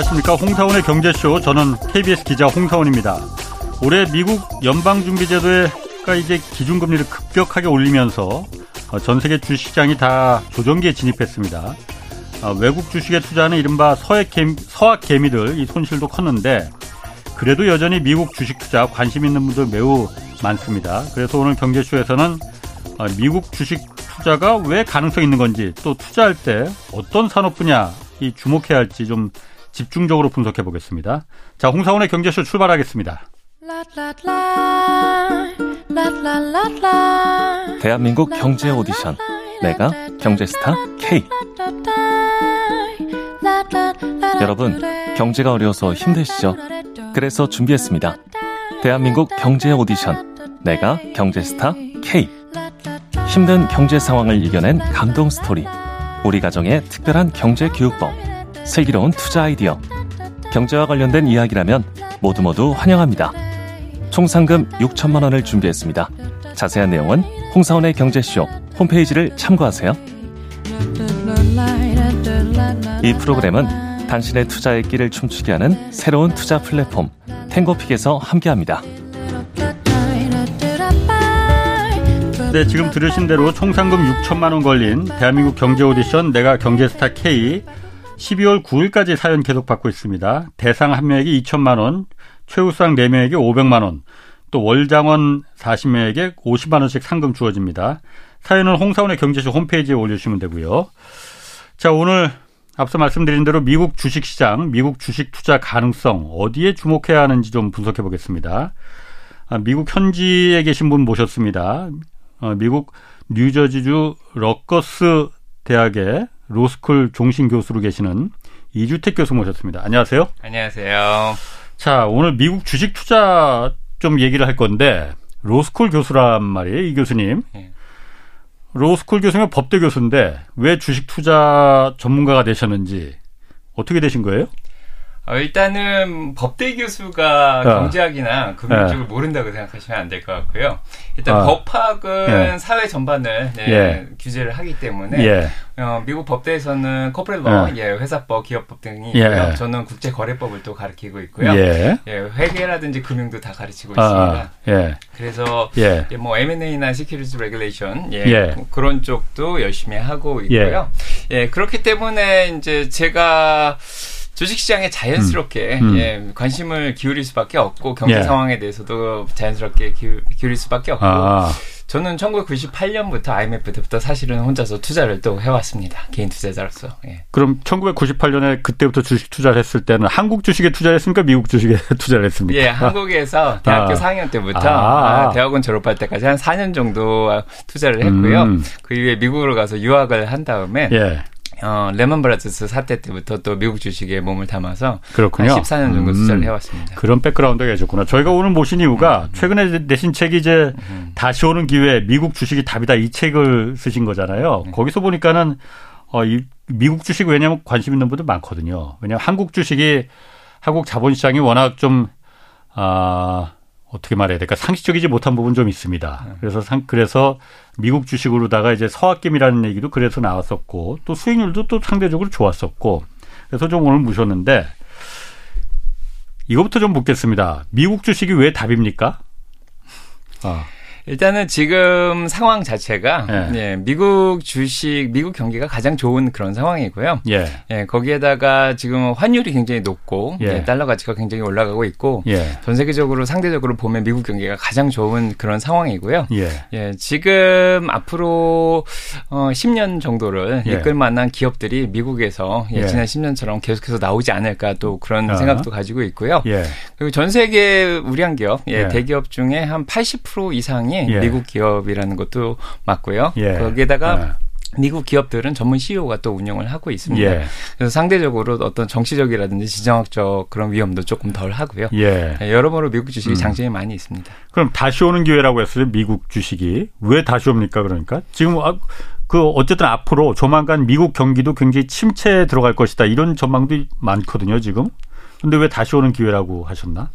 안녕하십니까. 홍사원의 경제쇼. 저는 KBS 기자 홍사원입니다. 올해 미국 연방준비제도가 이제 기준금리를 급격하게 올리면서 어, 전 세계 주식시장이 다 조정기에 진입했습니다. 어, 외국 주식에 투자하는 이른바 개미, 서학 개미들 이 손실도 컸는데 그래도 여전히 미국 주식 투자 관심 있는 분들 매우 많습니다. 그래서 오늘 경제쇼에서는 어, 미국 주식 투자가 왜 가능성 있는 건지 또 투자할 때 어떤 산업 분야 이 주목해야 할지 좀 집중적으로 분석해 보겠습니다. 자, 홍사원의 경제쇼 출발하겠습니다. 대한민국 경제 오디션 내가 경제스타 K 여러분 경제가 어려워서 힘드시죠? 그래서 준비했습니다. 대한민국 경제 오디션 내가 경제스타 K 힘든 경제 상황을 이겨낸 감동 스토리 우리 가정의 특별한 경제 교육법 슬기로운 투자 아이디어 경제와 관련된 이야기라면 모두 모두 환영합니다. 총 상금 6천만 원을 준비했습니다. 자세한 내용은 홍사원의 경제쇼 홈페이지를 참고하세요. 이 프로그램은 당신의 투자의 길을 춤추게 하는 새로운 투자 플랫폼 탱고픽에서 함께합니다. 네, 지금 들으신 대로 총 상금 6천만 원 걸린 대한민국 경제 오디션 내가 경제스타 K 12월 9일까지 사연 계속 받고 있습니다. 대상 한 명에게 2천만 원, 최우상 4명에게 500만 원, 또 월장원 40명에게 50만 원씩 상금 주어집니다. 사연은 홍사원의 경제쇼 홈페이지에 올려주시면 되고요. 자, 오늘 앞서 말씀드린 대로 미국 주식시장, 미국 주식 투자 가능성 어디에 주목해야 하는지 좀 분석해 보겠습니다. 아, 미국 현지에 계신 분 모셨습니다. 어, 미국 뉴저지주 럿거스 대학의 로스쿨 종신 교수로 계시는 이주택 교수 모셨습니다. 안녕하세요. 안녕하세요. 자, 오늘 미국 주식 투자 좀 얘기를 할 건데 로스쿨 교수란 말이에요, 이 교수님. 네. 로스쿨 교수는 법대 교수인데 왜 주식 투자 전문가가 되셨는지 어떻게 되신 거예요? 어, 일단은 법대 교수가 어. 경제학이나 금융 쪽을 네. 모른다고 생각하시면 안 될 것 같고요. 일단 어. 법학은 예. 사회 전반을 네, 예. 규제를 하기 때문에 예. 어, 미국 법대에서는 corporate 예. 예, 회사법, 기업법 등이 예. 있고요. 저는 국제거래법을 또 가르치고 있고요. 예. 예 회계라든지 금융도 다 가르치고 아, 있습니다. 예. 그래서 예. 뭐 M&A나 security regulation 예, 그런 쪽도 열심히 하고 있고요. 예. 그렇기 때문에 이제 제가 주식시장에 자연스럽게 음. 음. 예, 관심을 기울일 수밖에 없고 경제 예. 상황에 대해서도 자연스럽게 기울, 기울 일 수밖에 없고 아. 저는 1998년부터 IMF 때부터 사실은 혼자서 투자를 또 해왔습니다. 개인 투자자로서. 예. 그럼 1998년에 그때부터 주식 투자를 했을 때는 한국 주식에 투자를 했습니까? 미국 주식에 투자를 했습니까? 예, 한국에서 대학교 아. 4학년 때부터 아. 아. 대학원 졸업할 때까지 한 4년 정도 투자를 했고요. 음. 그 이후에 미국으로 가서 유학을 한 다음에 예. 어, 레몬 브라더스 사태 때부터 또 미국 주식에 몸을 담아서 그렇군요. 한 14년 정도 투자를 음, 해왔습니다. 그런 백그라운드가 계셨구나. 저희가 오늘 모신 이유가 음, 음. 최근에 내신 책이 이제 음. 다시 오는 기회에 미국 주식이 답이다 이 책을 쓰신 거잖아요. 네. 거기서 보니까는 어, 이 미국 주식 왜냐하면 관심 있는 분들 많거든요. 왜냐하면 한국 주식이 한국 자본시장이 워낙 좀 아, 어 떻게 말해야 될까 상식적이지 못한 부분 좀 있습니다. 네. 그래서 상, 그래서 미국 주식으로다가 이제 서학김이라는 얘기도 그래서 나왔었고 또 수익률도 또 상대적으로 좋았었고 그래서 좀 오늘 모셨는데 이거부터 좀 묻겠습니다. 미국 주식이 왜 답입니까? 아. 일단은 지금 상황 자체가 예. 예, 미국 주식, 미국 경기가 가장 좋은 그런 상황이고요. 예. 예 거기에다가 지금 환율이 굉장히 높고 예. 예 달러 가치가 굉장히 올라가고 있고 예. 전 세계적으로 상대적으로 보면 미국 경기가 가장 좋은 그런 상황이고요. 예, 지금 앞으로 어 10년 정도를 이끌 만한 기업들이 미국에서 예, 지난 10년처럼 계속해서 나오지 않을까 또 그런 어. 생각도 가지고 있고요. 그리고 전 세계 우량 기업, 예, 대기업 중에 한 80% 이상이 시장이 예. 미국 기업이라는 것도 맞고요. 예. 거기에다가 예. 미국 기업들은 전문 CEO가 또 운영을 하고 있습니다. 예. 그래서 상대적으로 어떤 정치적이라든지 지정학적 그런 위험도 조금 덜 하고요. 예. 네, 여러모로 미국 주식이 음. 장점이 많이 있습니다. 그럼 다시 오는 기회라고 했어요. 미국 주식이 왜 다시 옵니까? 그러니까 지금 아, 그 어쨌든 앞으로 조만간 미국 경기도 굉장히 침체에 들어갈 것이다 이런 전망도 많거든요. 지금. 근데 왜 다시 오는 기회라고 하셨나?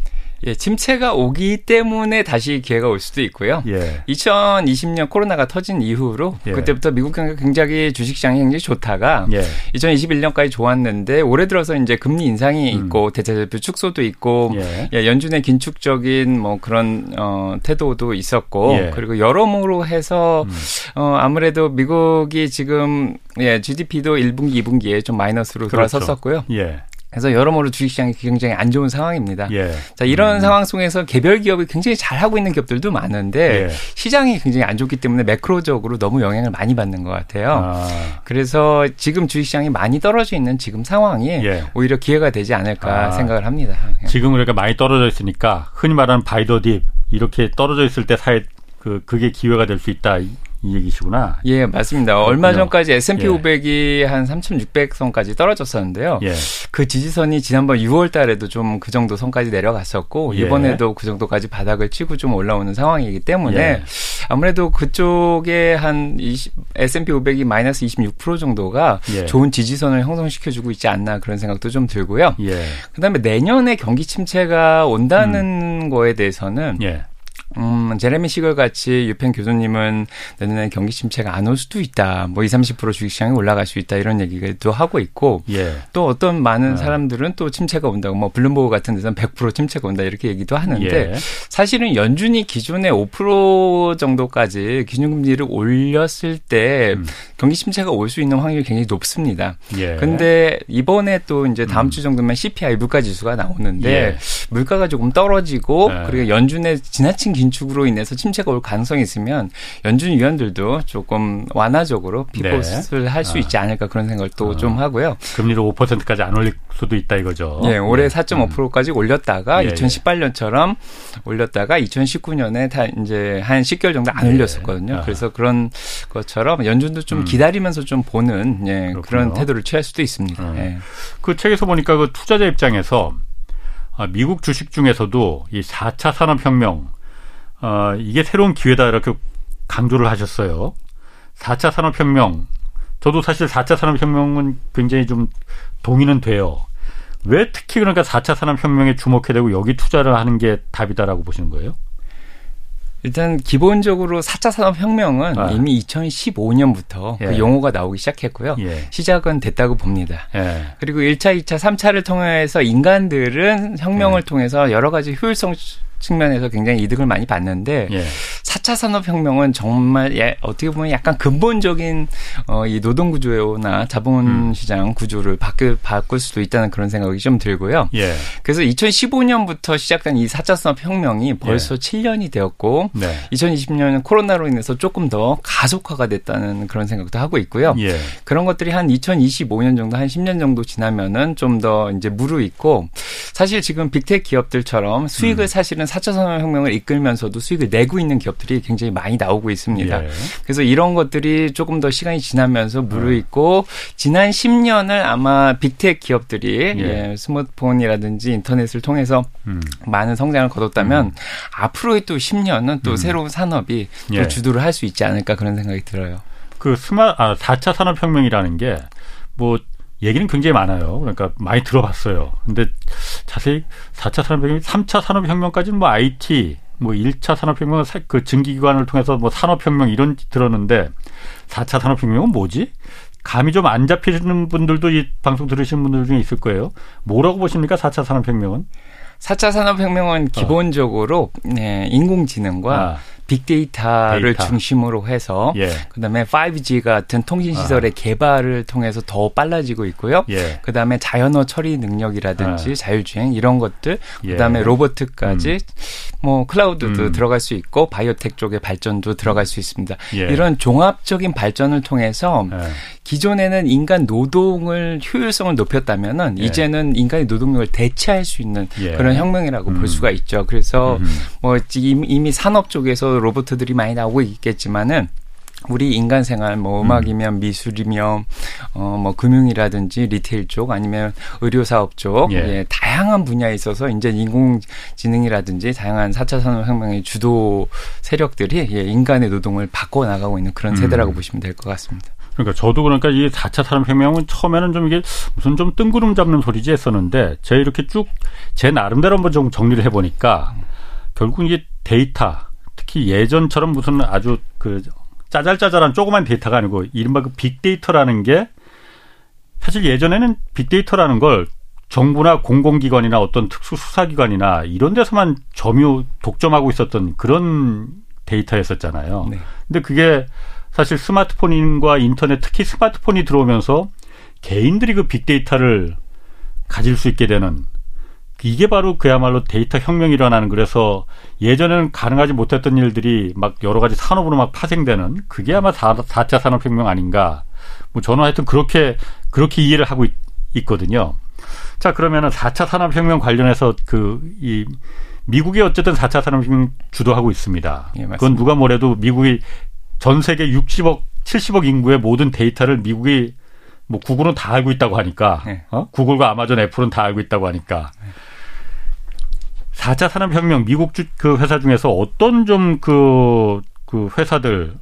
예, 침체가 오기 때문에 다시 기회가 올 수도 있고요. 예. 2020년 코로나가 터진 이후로 예. 그때부터 미국 경기가 굉장히 주식시장이 굉장히 좋다가 예. 2021년까지 좋았는데 올해 들어서 이제 금리 인상이 음. 있고 대체제표 축소도 있고 예. 예. 연준의 긴축적인 뭐 그런 어 태도도 있었고 예. 그리고 여러모로 해서 음. 어 아무래도 미국이 지금 예, GDP도 1분기, 2분기에 좀 마이너스로 그렇죠. 돌아섰었고요. 예. 그래서 여러모로 주식시장이 굉장히 안 좋은 상황입니다. 예. 자 이런 음. 상황 속에서 개별 기업이 굉장히 잘 하고 있는 기업들도 많은데 예. 시장이 굉장히 안 좋기 때문에 매크로적으로 너무 영향을 많이 받는 것 같아요. 아. 그래서 지금 주식시장이 많이 떨어져 있는 지금 상황이 예. 오히려 기회가 되지 않을까 아. 생각을 합니다. 예. 지금 그러니까 많이 떨어져 있으니까 흔히 말하는 바이더딥 이렇게 떨어져 있을 때 사야 그 그게 기회가 될 수 있다 이 얘기시구나. 예, 맞습니다. 그렇군요. 얼마 전까지 S&P 예. 500이 한 3,600선까지 떨어졌었는데요. 예. 그 지지선이 지난번 6월 달에도 좀 그 정도 선까지 내려갔었고 예. 이번에도 그 정도까지 바닥을 치고 좀 올라오는 상황이기 때문에 예. 아무래도 그쪽에 한 20, S&P 500이 마이너스 26% 정도가 예. 좋은 지지선을 형성시켜 주고 있지 않나 그런 생각도 좀 들고요. 예. 그다음에 내년에 경기 침체가 온다는 음. 거에 대해서는 음, 제레미 시걸 같이 유펜 교수님은 내년에 경기 침체가 안 올 수도 있다. 뭐 20, 30% 주식시장이 올라갈 수 있다. 이런 얘기도 하고 있고 예. 또 어떤 많은 네. 사람들은 또 침체가 온다고 뭐 블룸버그 같은 데서는 100% 침체가 온다 이렇게 얘기도 하는데 예. 사실은 연준이 기존에 5% 정도까지 기준금리를 올렸을 때 음. 경기 침체가 올 수 있는 확률이 굉장히 높습니다. 예. 근데 이번에 또 이제 다음 음. 주 정도면 CPI 물가 지수가 나오는데 예. 물가가 조금 떨어지고 예. 그리고 연준의 지나친 긴축으로 인해서 침체가 올 가능성이 있으면 연준 위원들도 조금 완화적으로 피봇을 네. 할수 아. 있지 않을까 그런 생각을 또좀 아. 하고요. 금리를 5%까지 안 올릴 수도 있다 이거죠. 네, 올해 네. 4.5%까지 음. 올렸다가 예, 2018년처럼 올렸다가 2019년에 다 이제 한 10개월 정도 안 예. 올렸었거든요. 아. 그래서 그런 것처럼 연준도 좀 음. 기다리면서 좀 보는 예, 그런 태도를 취할 수도 있습니다. 음. 예. 그 책에서 보니까 그 투자자 입장에서 아, 미국 주식 중에서도 이 4차 산업혁명 어, 이게 새로운 기회다 이렇게 강조를 하셨어요. 4차 산업혁명. 저도 사실 4차 산업혁명은 굉장히 좀 동의는 돼요. 왜 특히 그러니까 4차 산업혁명에 주목해야 되고 여기 투자를 하는 게 답이다라고 보시는 거예요? 일단 기본적으로 4차 산업혁명은 아. 이미 2015년부터 그 예. 그 용어가 나오기 시작했고요. 예. 시작은 됐다고 봅니다. 예. 그리고 1차, 2차, 3차를 통해서 인간들은 혁명을 예. 통해서 여러 가지 효율성 측면에서 굉장히 이득을 많이 봤는데 예. 4차 산업혁명은 정말 예, 어떻게 보면 약간 근본적인 어, 이 노동 구조나 자본시장 음. 구조를 바꿀, 바꿀 수도 있다는 그런 생각이 좀 들고요. 예. 그래서 2015년부터 시작된 이 4차 산업혁명이 벌써 예. 7년이 되었고 네. 2020년은 코로나로 인해서 조금 더 가속화가 됐다는 그런 생각도 하고 있고요. 예. 그런 것들이 한 2025년 정도 한 10년 정도 지나면은 좀 더 이제 무르익고 사실 지금 빅테크 기업들처럼 수익을 음. 사실은 4차 산업혁명을 이끌면서도 수익을 내고 있는 기업들이 굉장히 많이 나오고 있습니다. 예. 그래서 이런 것들이 조금 더 시간이 지나면서 무르익고 지난 10년을 아마 빅테크 기업들이 예. 예, 스마트폰이라든지 인터넷을 통해서 음. 많은 성장을 거뒀다면 음. 앞으로의 또 10년은 또 음. 새로운 산업이 또 예. 주도를 할 수 있지 않을까 그런 생각이 들어요. 그 스마 아 4차 산업 혁명이라는 게 뭐 얘기는 굉장히 많아요. 그러니까 많이 들어봤어요. 근데 자세히 4차 산업혁명, 3차 산업혁명까지는 뭐 IT, 뭐 1차 산업혁명, 그 증기기관을 통해서 뭐 산업혁명 이런 들었는데 4차 산업혁명은 뭐지? 감이 좀 안 잡히는 분들도 이 방송 들으시는 분들 중에 있을 거예요. 뭐라고 보십니까? 4차 산업혁명은? 4차 산업혁명은 어. 기본적으로 네, 인공지능과 아. 빅데이터를 데이터. 중심으로 해서 예. 그다음에 5G 같은 통신 시설의 아. 개발을 통해서 더 빨라지고 있고요. 예. 그다음에 자연어 처리 능력이라든지 아. 자율주행 이런 것들 예. 그다음에 로보트까지 음. 뭐 클라우드도 음. 들어갈 수 있고 바이오텍 쪽의 발전도 들어갈 수 있습니다. 예. 이런 종합적인 발전을 통해서 예. 기존에는 인간 노동을 효율성을 높였다면은 예. 이제는 인간의 노동력을 대체할 수 있는 그런 혁명이라고 음. 볼 수가 있죠. 그래서 음. 뭐 이미 산업 쪽에서 로봇들이 많이 나오고 있겠지만은 우리 인간 생활 뭐 음악이면 음. 미술이면 어뭐 금융이라든지 리테일 쪽 아니면 의료 사업 쪽 예. 예. 다양한 분야에 있어서 이제 인공지능이라든지 다양한 4차 산업혁명의 주도 세력들이 예, 인간의 노동을 바꿔 나가고 있는 그런 세대라고 음. 보시면 될 것 같습니다. 그러니까 저도 그러니까 이 4차 산업혁명은 처음에는 좀 이게 무슨 좀 뜬구름 잡는 소리지 했었는데 제가 이렇게 쭉 제 나름대로 한번 좀 정리를 해보니까 결국 이게 데이터 특히 예전처럼 무슨 아주 그 짜잘짜잘한 조그만 데이터가 아니고 이른바 그 빅데이터라는 게 사실 예전에는 빅데이터라는 걸 정부나 공공기관이나 어떤 특수수사기관이나 이런 데서만 점유 독점하고 있었던 그런 데이터였었잖아요. 네. 근데 그게 사실 스마트폰과 인터넷 특히 스마트폰이 들어오면서 개인들이 그 빅데이터를 가질 수 있게 되는 이게 바로 그야말로 데이터 혁명이 일어나는 그래서 예전에는 가능하지 못했던 일들이 막 여러 가지 산업으로 막 파생되는 그게 아마 4, 4차 산업혁명 아닌가. 뭐 저는 하여튼 그렇게, 그렇게 이해를 하고 있, 거든요 자, 그러면은 4차 산업혁명 관련해서 그, 이, 미국이 어쨌든 4차 산업혁명 주도하고 있습니다. 예, 그건 누가 뭐래도 미국이 전 세계 60억, 70억 인구의 모든 데이터를 미국이 뭐 구글은 다 알고 있다고 하니까 네. 어? 구글과 아마존, 애플은 다 알고 있다고 하니까 네. 4차 산업혁명 미국 주, 그 회사 중에서 어떤 좀 그, 그 회사들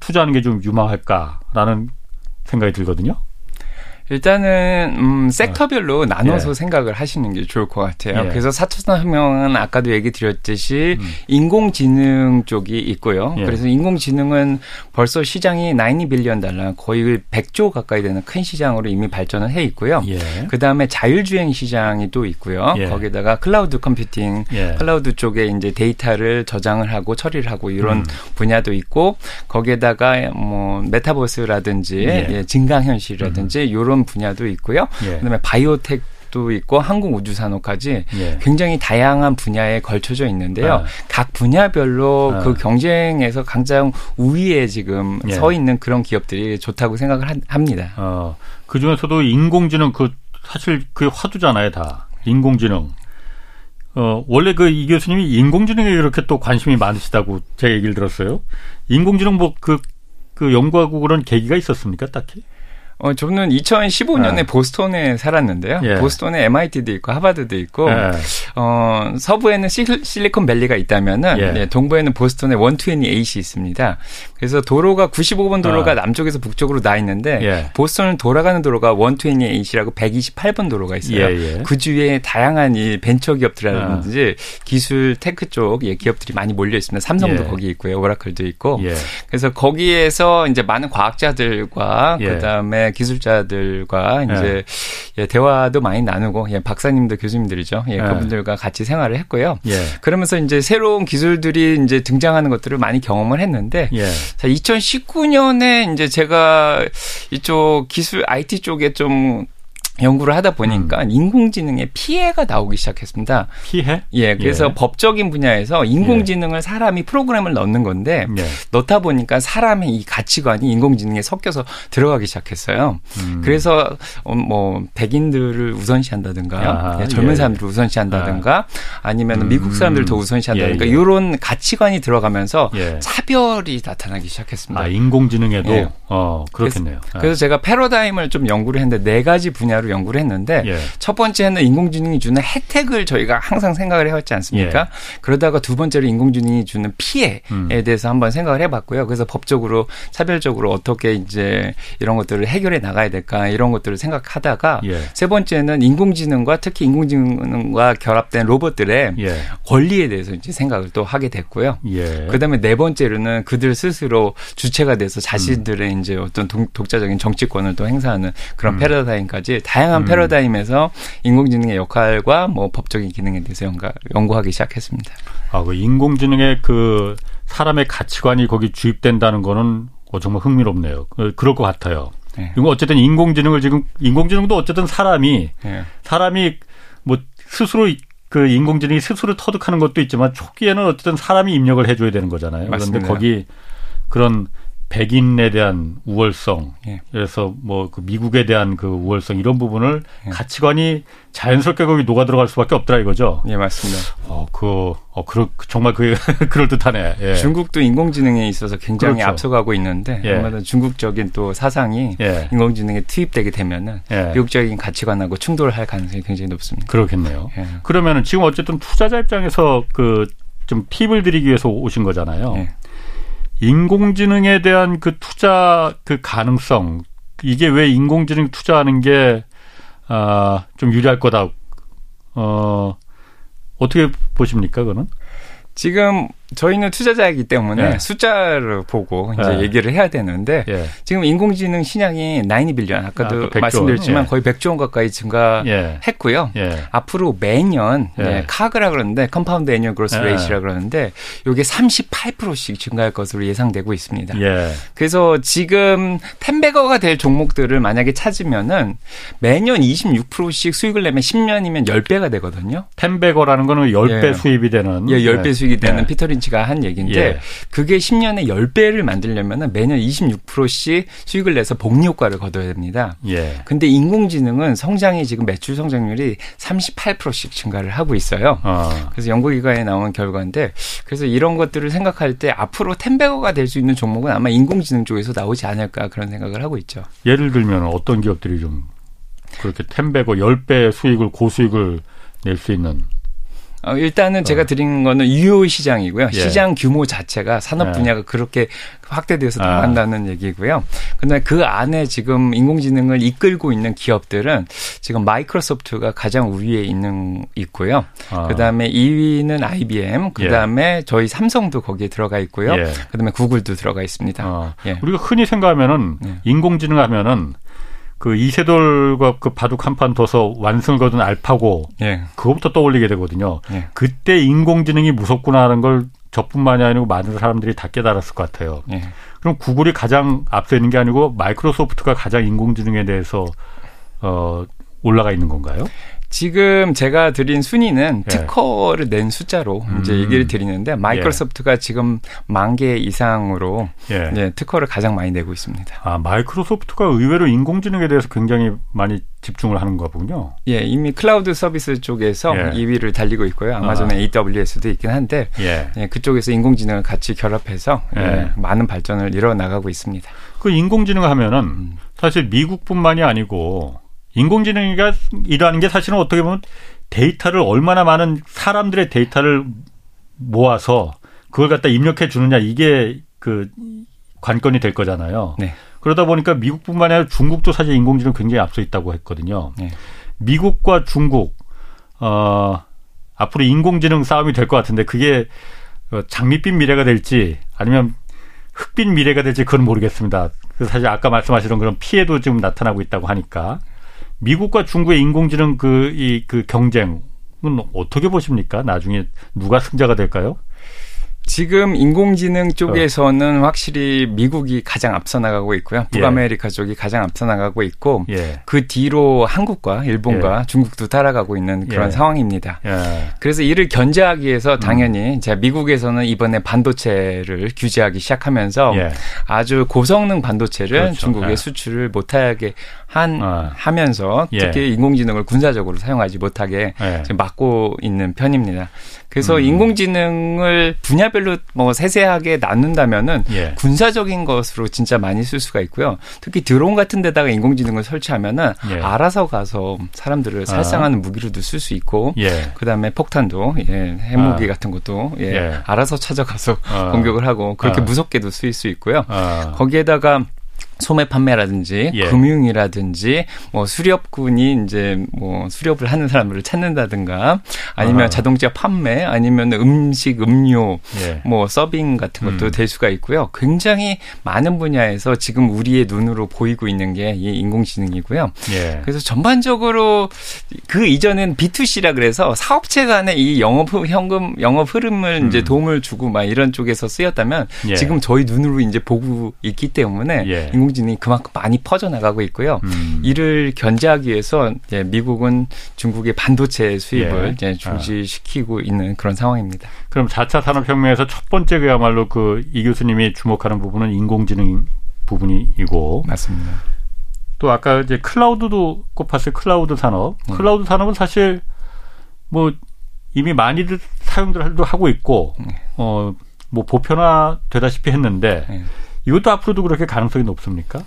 투자하는 게 좀 유망할까라는 생각이 들거든요. 일단은 음 섹터별로 어. 나눠서 예. 생각을 하시는 게 좋을 것 같아요. 예. 그래서 4차 산업혁명은 아까도 얘기 드렸듯이 음. 인공지능 쪽이 있고요. 예. 그래서 인공지능은 벌써 시장이 90 billion 달러 거의 100조 가까이 되는 큰 시장으로 이미 발전을 해 있고요. 예. 그다음에 자율주행 시장이 또 있고요. 예. 거기다가 클라우드 컴퓨팅, 예. 클라우드 쪽에 이제 데이터를 저장을 하고 처리를 하고 이런 음. 분야도 있고 거기에다가 뭐 메타버스라든지 증강 현실이라든지 음. 이런 그런 분야도 있고요. 예. 그다음에 바이오텍 도 있고 항공 우주 산업까지 예. 굉장히 다양한 분야에 걸쳐져 있는데요. 아. 각 분야별로 아. 그 경쟁에서 가장 우위에 지금 예. 서 있는 그런 기업들이 좋다고 생각을 합니다. 어, 그 중에서도 인공지능 그 사실 그게 화두잖아요, 다. 인공지능. 어, 원래 그 이 교수님이 인공지능에 이렇게 또 관심이 많으시다고 제가 얘기를 들었어요. 인공지능 뭐 그, 그 연구하고 그런 계기가 있었습니까, 딱히? 어, 저는 2015년에 네. 보스턴에 살았는데요. 예. 보스턴에 MIT도 있고 하버드도 있고, 예. 어, 서부에는 실리콘 밸리가 있다면은, 예. 네, 동부에는 보스턴에 128이 있습니다. 그래서 도로가 95번 도로가 어. 남쪽에서 북쪽으로 나 있는데, 예. 보스턴을 돌아가는 도로가 128이라고 128번 도로가 있어요. 예, 예. 그 주위에 다양한 이 벤처 기업들이라든지 어. 기술 테크 쪽 예, 기업들이 많이 몰려 있습니다. 삼성도 거기 있고요. 오라클도 있고. 그래서 거기에서 이제 많은 과학자들과 그다음에 기술자들과 이제 예. 예, 대화도 많이 나누고 예, 박사님들 교수님들이죠. 예, 예, 그분들과 같이 생활을 했고요. 예. 그러면서 이제 새로운 기술들이 이제 등장하는 것들을 많이 경험을 했는데 예. 자, 2019년에 이제 제가 이쪽 기술 IT 쪽에 좀 연구를 하다 보니까 음. 인공지능의 피해가 나오기 시작했습니다. 피해? 예, 그래서 예. 법적인 분야에서 인공지능을 예. 사람이 프로그램을 넣는 건데 예. 넣다 보니까 사람의 이 가치관이 인공지능에 섞여서 들어가기 시작했어요. 음. 그래서 어, 뭐 백인들을 우선시한다든가 아, 예, 젊은 예. 사람들을 우선시한다든가 아. 니면 음. 미국 사람들을 더 우선시한다든가 이런 가치관이 들어가면서 차별이 나타나기 시작했습니다. 아, 인공지능에도 어, 그렇겠네요. 그래서, 그래서 제가 패러다임을 좀 연구를 했는데 네 가지 분야로 분야로 연구를 했는데 예. 첫 번째는 인공지능이 주는 혜택을 저희가 항상 생각을 해왔지 않습니까? 예. 그러다가 두 번째로 인공지능이 주는 피해에 음. 대해서 한번 생각을 해봤고요. 그래서 법적으로 차별적으로 어떻게 이제 이런 것들을 해결해 나가야 될까 이런 것들을 생각하다가 예. 세 번째는 인공지능과 특히 인공지능과 결합된 로봇들의 예. 권리에 대해서 이제 생각을 또 하게 됐고요. 예. 그다음에 네 번째로는 그들 스스로 주체가 돼서 자신들의 음. 이제 어떤 독자적인 정치권을 또 행사하는 그런 음. 패러다임까지 다 양한 음. 패러다임에서 인공지능의 역할과 뭐 법적인 기능에 대해서 연구, 연구하기 시작했습니다. 아, 그 인공지능의 그 사람의 가치관이 거기 주입된다는 거는 어, 정말 흥미롭네요. 그, 그럴 것 같아요. 네. 이거 어쨌든 인공지능을 지금 인공지능도 어쨌든 사람이 네. 사람이 뭐 스스로 그 인공지능이 스스로 터득하는 것도 있지만 초기에는 어쨌든 사람이 입력을 해줘야 되는 거잖아요. 맞습니다. 그런데 거기 그런 백인에 대한 우월성, 예. 그래서 뭐 그 미국에 대한 그 우월성 이런 부분을 예. 가치관이 자연스럽게 거기 녹아 들어갈 수밖에 없더라 이거죠. 예, 맞습니다. 어, 그, 어, 그, 정말 그 그럴 듯하네. 예. 중국도 인공지능에 있어서 굉장히 그렇죠. 앞서가고 있는데 예. 아마도 중국적인 또 사상이 예. 인공지능에 투입되게 되면은 예. 미국적인 가치관하고 충돌할 가능성이 굉장히 높습니다. 그렇겠네요. 예. 그러면은 지금 어쨌든 투자자 입장에서 그 좀 팁을 드리기 위해서 오신 거잖아요. 예. 인공지능에 대한 그 투자 그 가능성 이게 왜 인공지능 투자하는 게 아, 좀 유리할 거다. 어, 어떻게 보십니까, 그거는? 지금 저희는 투자자이기 때문에 네. 숫자를 보고 이제 네. 얘기를 해야 되는데 네. 지금 인공지능 시장이 90 billion 아까도 아, 말씀드렸지만 예. 거의 100조 원 가까이 증가했고요. 예. 앞으로 매년 네, CAGR라 그러는데 compound annual growth rate이라 그러는데 이게 38%씩 증가할 것으로 예상되고 있습니다. 그래서 지금 텐베거가 될 종목들을 만약에 찾으면은 매년 26%씩 수익을 내면 10년이면 10배가 되거든요. 텐베거라는 거는 10배 수입이 되는 예, 10배 수익이 되는 피터린 린치가 한 얘기인데 예. 그게 10년에 10배를 만들려면 매년 26%씩 수익을 내서 복리 효과를 거둬야 됩니다. 예. 근데 인공지능은 성장이 지금 매출 성장률이 38%씩 증가를 하고 있어요. 어. 그래서 연구기관에 나온 결과인데 그래서 이런 것들을 생각할 때 앞으로 텐베거가 될 수 있는 종목은 아마 인공지능 쪽에서 나오지 않을까 그런 생각을 하고 있죠. 예를 들면 어떤 기업들이 좀 그렇게 텐베거 10배 수익을 고수익을 낼 수 있는 어, 일단은 제가 어. 드린 거는 유효 시장이고요. 예. 시장 규모 자체가 산업 예. 분야가 그렇게 확대돼서 아. 나간다는 아. 얘기고요. 근데 그 안에 지금 인공지능을 이끌고 있는 기업들은 지금 마이크로소프트가 가장 우위에 있는 있고요. 아. 그다음에 2위는 IBM, 그다음에 예. 저희 삼성도 거기에 들어가 있고요. 예. 그다음에 구글도 들어가 있습니다. 아. 예. 우리가 흔히 생각하면은 예. 인공지능 하면은 그 이세돌과 그 바둑 한 판 둬서 완승을 거둔 알파고 예. 그것부터 떠올리게 되거든요. 예. 그때 인공지능이 무섭구나 하는 걸 저뿐만이 아니고 많은 사람들이 다 깨달았을 것 같아요. 예. 그럼 구글이 가장 앞서 있는 게 아니고 마이크로소프트가 가장 인공지능에 대해서 어 올라가 있는 건가요? 지금 제가 드린 순위는 예. 특허를 낸 숫자로 음. 이제 얘기를 드리는데 마이크로소프트가 예. 지금 만 개 이상으로 예. 네, 특허를 가장 많이 내고 있습니다. 아 마이크로소프트가 의외로 인공지능에 대해서 굉장히 많이 집중을 하는 거군요. 예, 이미 클라우드 서비스 쪽에서 예. 2위를 달리고 있고요. 아마존의 아. AWS도 있긴 한데 예. 예, 그쪽에서 인공지능을 같이 결합해서 예. 예. 많은 발전을 이뤄 나가고 있습니다. 그 인공지능 하면은 음. 사실 미국뿐만이 아니고 인공지능이라는 게 사실은 어떻게 보면 데이터를 얼마나 많은 사람들의 데이터를 모아서 그걸 갖다 입력해 주느냐 이게 그 관건이 될 거잖아요. 네. 그러다 보니까 미국뿐만 아니라 중국도 사실 인공지능 굉장히 앞서 있다고 했거든요. 네. 미국과 중국 어 앞으로 인공지능 싸움이 될 것 같은데 그게 어, 장밋빛 미래가 될지 아니면 흙빛 미래가 될지 그건 모르겠습니다. 사실 아까 말씀하시던 그런 피해도 지금 나타나고 있다고 하니까 미국과 중국의 인공지능 그, 이, 그 경쟁은 어떻게 보십니까? 나중에 누가 승자가 될까요? 지금 인공지능 쪽에서는 어. 확실히 미국이 가장 앞서 나가고 있고요. 예. 북아메리카 예. 쪽이 가장 앞서 나가고 있고 예. 그 뒤로 한국과 일본과 예. 중국도 따라가고 있는 그런 예. 상황입니다. 예. 그래서 이를 견제하기 위해서 당연히 음. 제가 미국에서는 이번에 반도체를 규제하기 시작하면서 아주 고성능 반도체를 그렇죠. 중국에 수출을 못하게 한 어. 하면서 특히 인공지능을 군사적으로 사용하지 못하게 지금 막고 있는 편입니다. 그래서 음. 인공지능을 분야별로 뭐 세세하게 나눈다면은 예. 군사적인 것으로 진짜 많이 쓸 수가 있고요. 특히 드론 같은 데다가 인공지능을 설치하면은 예. 알아서 가서 사람들을 아. 살상하는 아. 무기로도 쓸 수 있고 예. 그다음에 폭탄도 예, 핵무기 아. 같은 것도 예, 예. 알아서 찾아가서 아. 공격을 하고 그렇게 아. 무섭게도 쓰일 수 있고요. 아. 거기에다가 소매 판매라든지 예. 금융이라든지 뭐 수렵군이 이제 뭐 수렵을 하는 사람들을 찾는다든가 아니면 아. 자동차 판매 아니면 음식 음료 예. 뭐 서빙 같은 것도 음. 될 수가 있고요. 굉장히 많은 분야에서 지금 우리의 눈으로 보이고 있는 게 이 인공지능이고요. 예. 그래서 전반적으로 그 이전엔 B2C라 그래서 사업체 간의 이 영업 현금 영업 흐름을 음. 이제 도움을 주고 막 이런 쪽에서 쓰였다면 예. 지금 저희 눈으로 이제 보고 있기 때문에 예. 인공 지능이 그만큼 많이 퍼져나가고 있고요. 음. 이를 견제하기 위해서 이제 미국은 중국의 반도체 수입을 예. 이제 중지시키고 아. 있는 그런 상황입니다. 그럼 4차 산업혁명에서 첫 번째 그야말로 그 이 교수님이 주목하는 부분은 인공지능 부분이고 맞습니다. 또 아까 이제 클라우드도 꼽았어요. 클라우드 산업. 음. 클라우드 산업은 사실 뭐 이미 많이들 사용들 하고 있고 네. 어뭐 보편화 되다시피 했는데 네. 이것도 앞으로도 그렇게 가능성이 높습니까?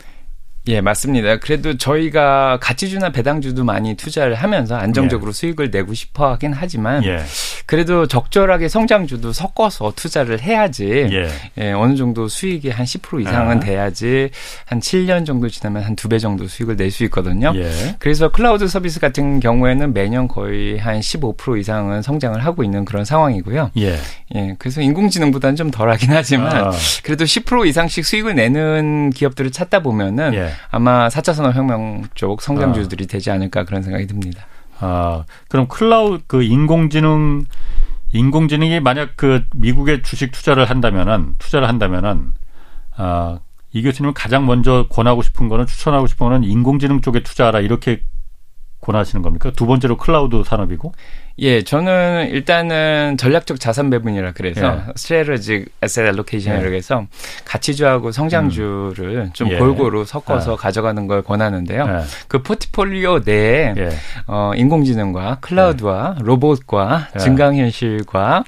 예, 맞습니다. 그래도 저희가 가치주나 배당주도 많이 투자를 하면서 안정적으로 예. 수익을 내고 싶어 하긴 하지만 예. 그래도 적절하게 성장주도 섞어서 투자를 해야지 예. 예 어느 정도 수익이 한 10% 이상은 아. 돼야지 한 7년 정도 지나면 한 두 배 정도 수익을 낼 수 있거든요. 예. 그래서 클라우드 서비스 같은 경우에는 매년 거의 한 15% 이상은 성장을 하고 있는 그런 상황이고요. 예. 예. 그래서 인공지능보다는 좀 덜하긴 하지만 아. 그래도 10% 이상씩 수익을 내는 기업들을 찾다 보면은 예. 아마 4차 산업혁명 쪽 성장주들이 아. 되지 않을까 그런 생각이 듭니다. 아, 그럼 클라우드 그 인공지능 인공지능이 만약 그 미국에 주식 투자를 한다면은 투자를 한다면은 아, 이 교수님은 가장 먼저 권하고 싶은 거는 추천하고 싶은 거는 인공지능 쪽에 투자하라 이렇게 권하시는 겁니까? 두 번째로 클라우드 산업이고? 예, 저는 일단은 전략적 자산 배분이라 그래서 예. 스트레러직 에셋 알로케이션이라고 해서 가치주하고 성장주를 음. 좀 예. 골고루 섞어서 예. 가져가는 걸 권하는데요. 예. 그 포트폴리오 내에 예. 어, 인공지능과 클라우드와 예. 로봇과 증강현실과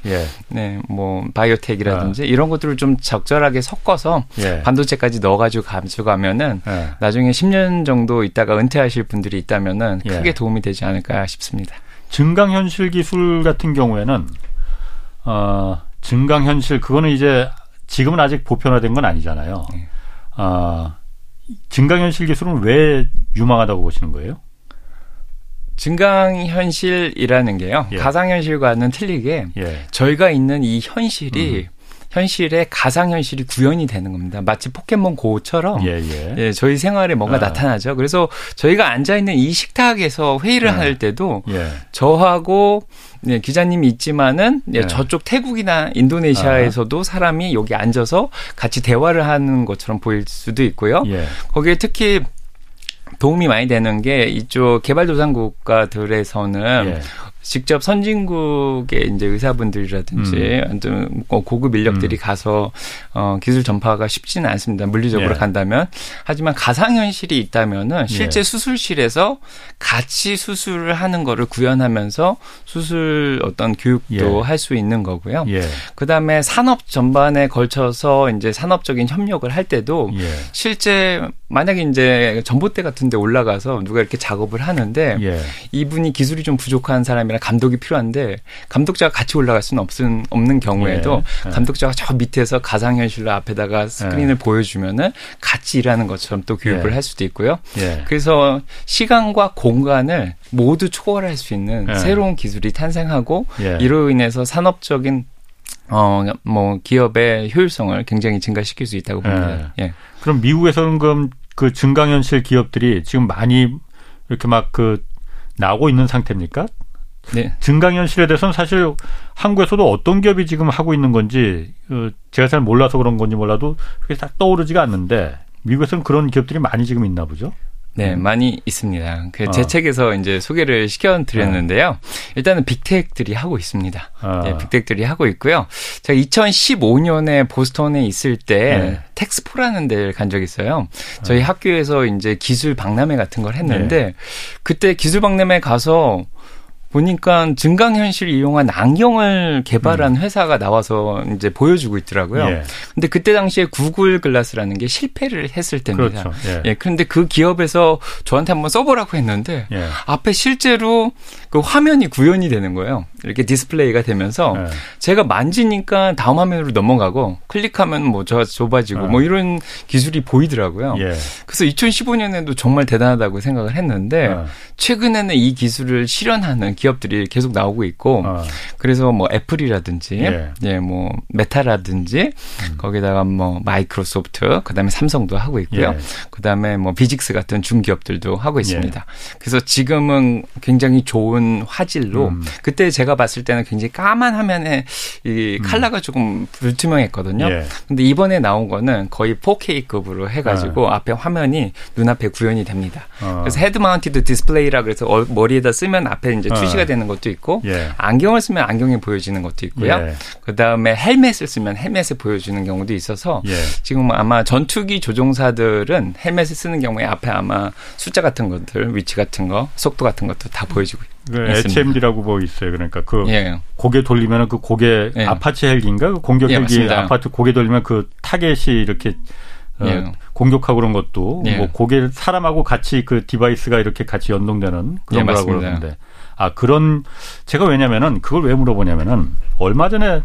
네, 뭐 바이오텍이라든지 이런 것들을 좀 적절하게 섞어서 반도체까지 넣어가지고 가져가면은 나중에 10년 정도 있다가 은퇴하실 분들이 있다면은 크게 도움이 되지 않을까 싶습니다. 증강현실 기술 같은 경우에는 어, 증강현실 그거는 이제 지금은 아직 보편화된 건 아니잖아요. 네. 어, 증강현실 기술은 왜 유망하다고 보시는 거예요? 증강현실이라는 게요. 예. 가상현실과는 틀리게 예. 저희가 있는 이 현실이 음. 현실에 가상 현실이 구현이 되는 겁니다. 마치 포켓몬 고처럼 예, 예. 예, 저희 생활에 뭔가 아. 나타나죠. 그래서 저희가 앉아 있는 이 식탁에서 회의를 아. 할 때도 예. 저하고 네, 기자님이 있지만은 예, 네. 저쪽 태국이나 인도네시아에서도 아. 사람이 여기 앉아서 같이 대화를 하는 것처럼 보일 수도 있고요. 예. 거기에 특히 도움이 많이 되는 게 이쪽 개발도상국가들에서는 예. 직접 선진국의 이제 의사분들이라든지 음. 뭐 고급 인력들이 음. 가서 어 기술 전파가 쉽지는 않습니다. 물리적으로 예. 간다면 하지만 가상 현실이 있다면은 실제 예. 수술실에서 같이 수술을 하는 거를 구현하면서 수술 어떤 교육도 예. 할수 있는 거고요. 예. 그다음에 산업 전반에 걸쳐서 이제 산업적인 협력을 할 때도 예. 실제 만약에 이제 전봇대 같은 데 올라가서 누가 이렇게 작업을 하는데 예. 이분이 기술이 좀 부족한 사람이 라 감독이 필요한데 감독자가 같이 올라갈 수는 없은, 없는 경우에도 예. 예. 감독자가 저 밑에서 가상 현실로 앞에다가 스크린을 예. 보여주면은 같이 일하는 것처럼 또 교육을 예. 할 수도 있고요. 예. 그래서 시간과 공간을 모두 초월할 수 있는 새로운 기술이 탄생하고 이로 인해서 산업적인 어, 뭐, 기업의 효율성을 굉장히 증가시킬 수 있다고 봅니다. 예. 그럼 미국에서는 그럼 그 증강현실 기업들이 지금 많이 이렇게 막 그 나오고 있는 상태입니까? 네. 증강현실에 대해서는 사실 한국에서도 어떤 기업이 지금 하고 있는 건지 어, 제가 잘 몰라서 그런 건지 몰라도 그게 딱 떠오르지가 않는데 미국에서는 그런 기업들이 많이 지금 있나 보죠. 네, 음. 많이 있습니다. 그제 어. 책에서 이제 소개를 시켜드렸는데요. 네. 일단은 빅텍들이 하고 있습니다. 어. 네, 빅텍들이 하고 있고요. 제가 2015년에 보스턴에 있을 때 네. 텍스포라는 데를 간 적이 있어요. 저희 어. 학교에서 이제 기술 박람회 같은 걸 했는데 네. 그때 기술 박람회 가서 보니까 증강현실 이용한 안경을 개발한 음. 회사가 나와서 이제 보여주고 있더라고요. 예. 근데 그때 당시에 구글 글라스라는 게 실패를 했을 때입니다. 그렇죠. 예. 예. 그런데 그 기업에서 저한테 한번 써보라고 했는데 예. 앞에 실제로 그 화면이 구현이 되는 거예요. 이렇게 디스플레이가 되면서 예. 제가 만지니까 다음 화면으로 넘어가고 클릭하면 뭐 저 좁아지고 뭐 예. 이런 기술이 보이더라고요. 예. 그래서 2015년에도 정말 대단하다고 생각을 했는데 최근에는 이 기술을 실현하는 기업들이 계속 나오고 있고 어. 그래서 뭐 애플이라든지 예, 예 뭐 메타라든지 음. 거기다가 뭐 마이크로소프트 그다음에 삼성도 하고 있고요. 예. 그다음에 뭐 뷰직스 같은 중기업들도 하고 있습니다. 예. 그래서 지금은 굉장히 좋은 화질로 음. 그때 제가 봤을 때는 굉장히 까만 화면에 이 음. 컬러가 조금 불투명했거든요. 예. 근데 이번에 나온 거는 거의 4K급으로 해 가지고 어. 앞에 화면이 눈앞에 구현이 됩니다. 어. 그래서 head mounted display라 그래서 머리에다 쓰면 앞에 이제 투 표시가 되는 것도 있고 예. 안경을 쓰면 안경이 보여지는 것도 있고요. 예. 그다음에 헬멧을 쓰면 헬멧을 보여주는 경우도 있어서 예. 지금 아마 전투기 조종사들은 헬멧을 쓰는 경우에 앞에 아마 숫자 같은 것들, 위치 같은 거, 속도 같은 것도 다 보여주고 그 HMD라고 보고 있어요. 그러니까 그 예. 고개 돌리면 그 고개 예. 아파치 헬기인가 그 공격 예, 헬기 아파치 고개 돌리면 그 타겟이 이렇게 어, 예. 공격하고 그런 것도 예. 뭐 고개 사람하고 같이 그 device가 이렇게 같이 연동되는 그런 예, 거라고 그러는데 아 그런 제가 왜냐면은 그걸 왜 물어보냐면은 얼마 전에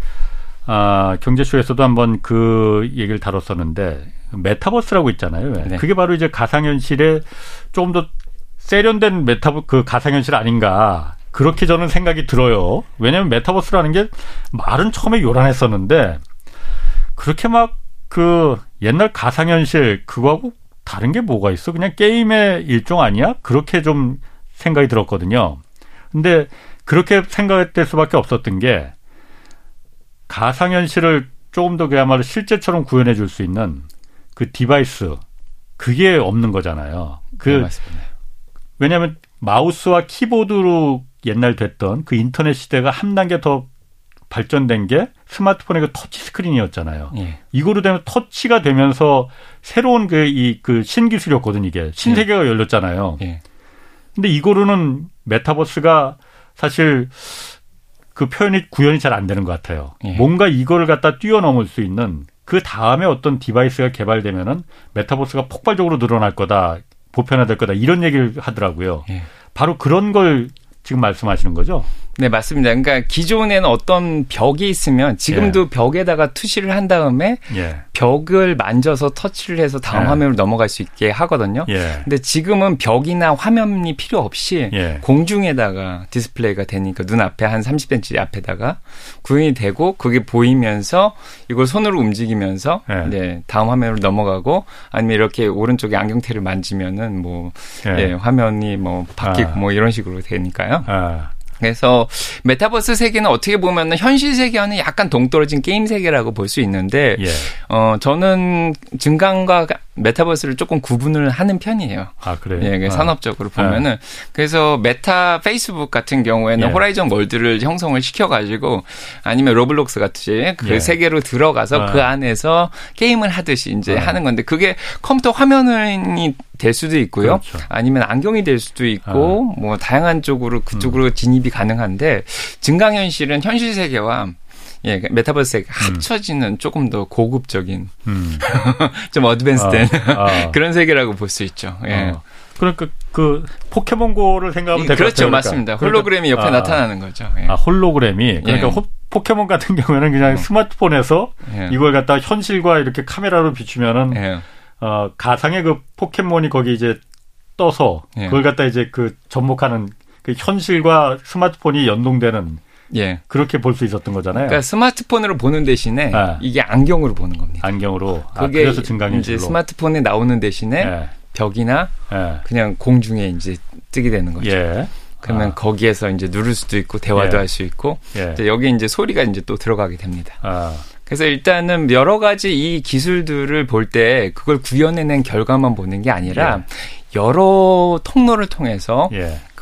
아 경제쇼에서도 한번 그 얘기를 다뤘었는데 메타버스라고 있잖아요. 네. 그게 바로 이제 가상현실에 조금 더 세련된 메타버 그 가상현실 아닌가 그렇게 저는 생각이 들어요. 왜냐하면 메타버스라는 게 말은 처음에 요란했었는데 그렇게 막 그 옛날 가상현실 그거하고 다른 게 뭐가 있어? 그냥 게임의 일종 아니야? 그렇게 좀 생각이 들었거든요. 근데 그렇게 생각할 수밖에 없었던 게 가상현실을 조금 더 그야말로 실제처럼 구현해 줄 수 있는 그 device 그게 없는 거잖아요. 그 네, 왜냐하면 마우스와 키보드로 옛날 됐던 그 인터넷 시대가 한 단계 더 발전된 게 스마트폰의 그 터치 스크린이었잖아요. 예. 이거로 되면 터치가 되면서 새로운 그 이그 그 신기술이었거든 이게 신세계가 예. 열렸잖아요. 예. 근데 이거로는 메타버스가 사실 그 표현이 구현이 잘 안 되는 것 같아요. 예. 뭔가 이거를 갖다 뛰어넘을 수 있는 그 다음에 어떤 device가 개발되면은 메타버스가 폭발적으로 늘어날 거다, 보편화될 거다 이런 얘기를 하더라고요. 예. 바로 그런 걸 지금 말씀하시는 거죠? 네, 맞습니다. 그러니까 기존에는 어떤 벽이 있으면 지금도 예. 벽에다가 투시를 한 다음에 예. 벽을 만져서 터치를 해서 다음 예. 화면으로 넘어갈 수 있게 하거든요. 예. 근데 지금은 벽이나 화면이 필요 없이 예. 공중에다가 디스플레이가 되니까 눈앞에 한 30cm 앞에다가 구현이 되고 그게 보이면서 이걸 손으로 움직이면서 예. 네, 다음 화면으로 넘어가고 아니면 이렇게 오른쪽에 안경테를 만지면은 뭐 예. 화면이 뭐 바뀌고 아. 뭐 이런 식으로 되니까요. 아. 그래서 메타버스 세계는 어떻게 보면 현실 세계와는 약간 동떨어진 게임 세계라고 볼 수 있는데 예. 어 저는 증강과 메타버스를 조금 구분을 하는 편이에요. 아, 그래요? 예, 아. 산업적으로 보면은. 아. 그래서 메타 페이스북 같은 경우에는 예. 호라이즌 월드를 형성을 시켜가지고 아니면 로블록스 같이 그 예. 세계로 들어가서 아. 그 안에서 게임을 하듯이 이제 아. 하는 건데 그게 컴퓨터 화면이 될 수도 있고요. 그렇죠. 아니면 안경이 될 수도 있고 아. 뭐 다양한 쪽으로 그쪽으로 음. 진입이 가능한데 증강현실은 현실 세계와 예, 그 메타버스 세계 음. 합쳐지는 조금 더 고급적인 음. 좀 advanced된 아, 아. 그런 세계라고 볼 수 있죠. 예. 어. 그러니까 그 포켓몬고를 생각하면 될것 그렇죠, 같아요. 그렇죠, 맞습니다. 그러니까. 홀로그램이 옆에 아, 나타나는 거죠. 예. 아, 홀로그램이 그러니까 예. 호, 포켓몬 같은 경우에는 그냥 어. 스마트폰에서 예. 이걸 갖다 현실과 이렇게 카메라로 비추면은 예. 어, 가상의 그 포켓몬이 거기 이제 떠서 예. 그걸 갖다 이제 그 접목하는 그 현실과 스마트폰이 연동되는 예. 그렇게 볼 수 있었던 거잖아요. 그러니까 스마트폰으로 보는 대신에 네. 이게 안경으로 보는 겁니다. 안경으로. 아, 그게 아, 그래서 증강현실로. 이제 스마트폰에 나오는 대신에 예. 벽이나 예. 그냥 공중에 이제 뜨게 되는 거죠. 예. 그러면 아. 거기에서 이제 누를 수도 있고 대화도 예. 할수 있고 이제 여기 이제 소리가 이제 또 들어가게 됩니다. 아. 그래서 일단은 여러 가지 이 기술들을 볼 때 그걸 구현해낸 결과만 보는 게 아니라 여러 통로를 통해서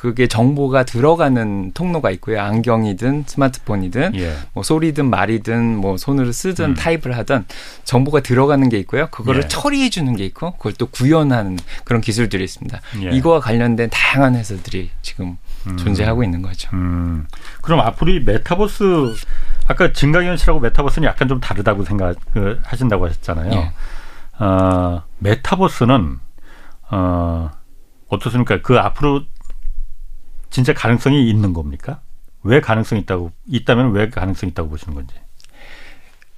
그게 정보가 들어가는 통로가 있고요. 안경이든 스마트폰이든 예. 뭐 소리든 말이든 뭐 손으로 쓰든 음. 타입을 하든 정보가 들어가는 게 있고요. 그거를 예. 처리해 주는 게 있고 그걸 또 구현하는 그런 기술들이 있습니다. 예. 이거와 관련된 다양한 회사들이 지금 음. 존재하고 있는 거죠. 음. 그럼 앞으로 이 메타버스 아까 증강현실하고 메타버스는 약간 좀 다르다고 생각하신다고 하셨잖아요. 예. 어, 메타버스는 어, 어떻습니까? 그 앞으로 진짜 가능성이 있는 겁니까? 왜 가능성이 있다고 있다면 왜 가능성이 있다고 보시는 건지?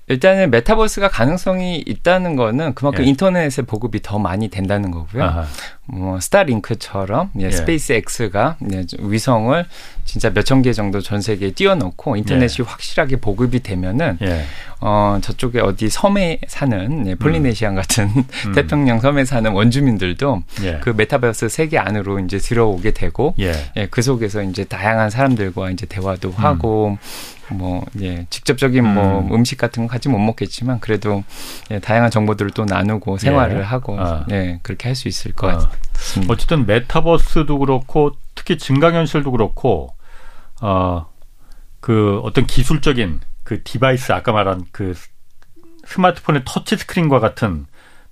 일단은 메타버스가 가능성이 있다는 거는 그만큼 예. 인터넷의 보급이 더 많이 된다는 거고요. 아하. 뭐 스타링크처럼 예, 예. 스페이스 X가 예, 위성을 진짜 몇천 개 정도 전 세계에 띄워놓고 인터넷이 예. 확실하게 보급이 되면은 예. 어 저쪽에 어디 섬에 사는 예, 폴리네시안 음. 같은 음. 태평양 섬에 사는 원주민들도 예. 그 메타버스 세계 안으로 이제 들어오게 되고 예. 그 속에서 이제 다양한 사람들과 이제 대화도 음. 하고 뭐, 예, 직접적인 뭐 음. 음식 같은 건 같이 못 먹겠지만 그래도 예, 다양한 정보들을 또 나누고 생활을 예. 하고 아. 예, 그렇게 할 수 있을 것 아. 같습니다. 어쨌든 메타버스도 그렇고 특히 증강현실도 그렇고 어, 그 어떤 기술적인 그 device 아까 말한 그 스마트폰의 터치 스크린과 같은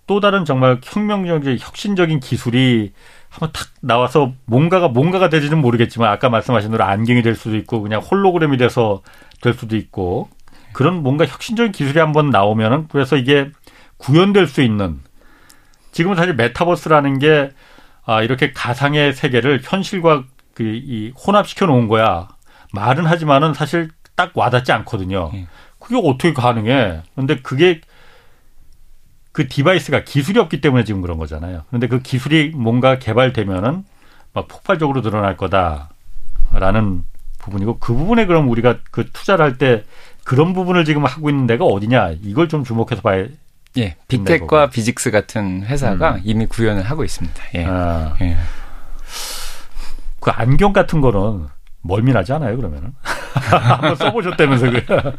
또 다른 정말 혁명적인 혁신적인 기술이 한번 탁 나와서 뭔가가 뭔가가 되지는 모르겠지만 아까 말씀하신 대로 안경이 될 수도 있고 그냥 홀로그램이 돼서 될 수도 있고 그런 뭔가 혁신적인 기술이 한번 나오면은 그래서 이게 구현될 수 있는 지금은 사실 메타버스라는 게 아, 이렇게 가상의 세계를 현실과 그 이 혼합시켜 놓은 거야. 말은 하지만은 사실 딱 와닿지 않거든요. 예. 그게 어떻게 가능해? 근데 그게 그 device가 기술이 없기 때문에 지금 그런 거잖아요. 그런데 그 기술이 뭔가 개발되면은 막 폭발적으로 늘어날 거다라는 부분이고 그 부분에 그럼 우리가 그 투자를 할 때 그런 부분을 지금 하고 있는 데가 어디냐 이걸 좀 주목해서 봐야 예, 빅텍과 비직스 같은 회사가 음. 이미 구현을 하고 있습니다. 예. 아. 예. 그 안경 같은 거는 멀미나지 않아요, 그러면은? 한번 써보셨다면서, 그.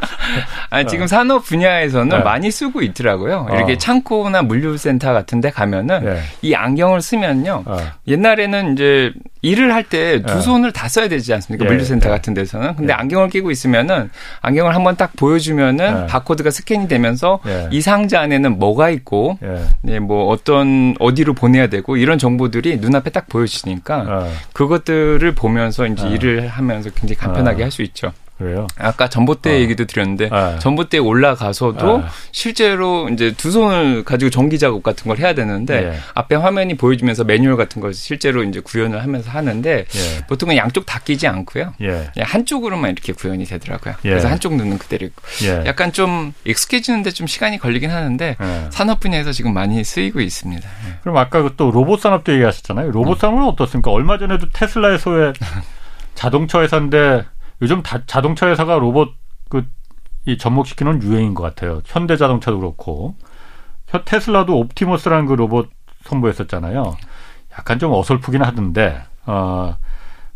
아니, 지금 산업 분야에서는 네. 많이 쓰고 있더라고요. 이렇게 어. 창고나 물류센터 같은 데 가면은 네. 이 안경을 쓰면요. 어. 옛날에는 이제 일을 할 때두 네. 손을 다 써야 되지 않습니까? 예, 물류센터 예. 같은 데서는. 근데 예. 안경을 끼고 있으면은 안경을 한번 딱 보여주면은 예. 바코드가 스캔이 되면서 예. 이 상자 안에는 뭐가 있고, 네, 뭐 어떤 어디로 보내야 되고 이런 정보들이 눈앞에 딱 보여지니까 어. 그것들을 보면서 이제 어. 일을 하면서 굉장히 간편하게 어. 할수 있죠. 그래요? 아까 전봇대 어. 얘기도 드렸는데 네. 전봇대에 올라가서도 네. 실제로 이제 두 손을 가지고 전기 작업 같은 걸 해야 되는데 네. 앞에 화면이 보여주면서 매뉴얼 같은 걸 실제로 이제 구현을 하면서 하는데 예. 보통은 양쪽 다 끼지 않고요. 예. 한쪽으로만 이렇게 구현이 되더라고요. 예. 그래서 한쪽 눈은 그대로 있고 예. 약간 좀 익숙해지는데 좀 시간이 걸리긴 하는데 예. 산업 분야에서 지금 많이 쓰이고 있습니다. 그럼 아까 그 또 로봇 산업도 얘기하셨잖아요. 로봇 산업은 어떻습니까? 얼마 전에도 테슬라에서의 자동차 회사인데 요즘 다, 자동차 회사가 로봇 그 이 접목시키는 유행인 것 같아요. 현대 자동차도 그렇고 테슬라도 옵티머스라는 그 로봇 선보였었잖아요. 약간 좀 어설프긴 하던데 어,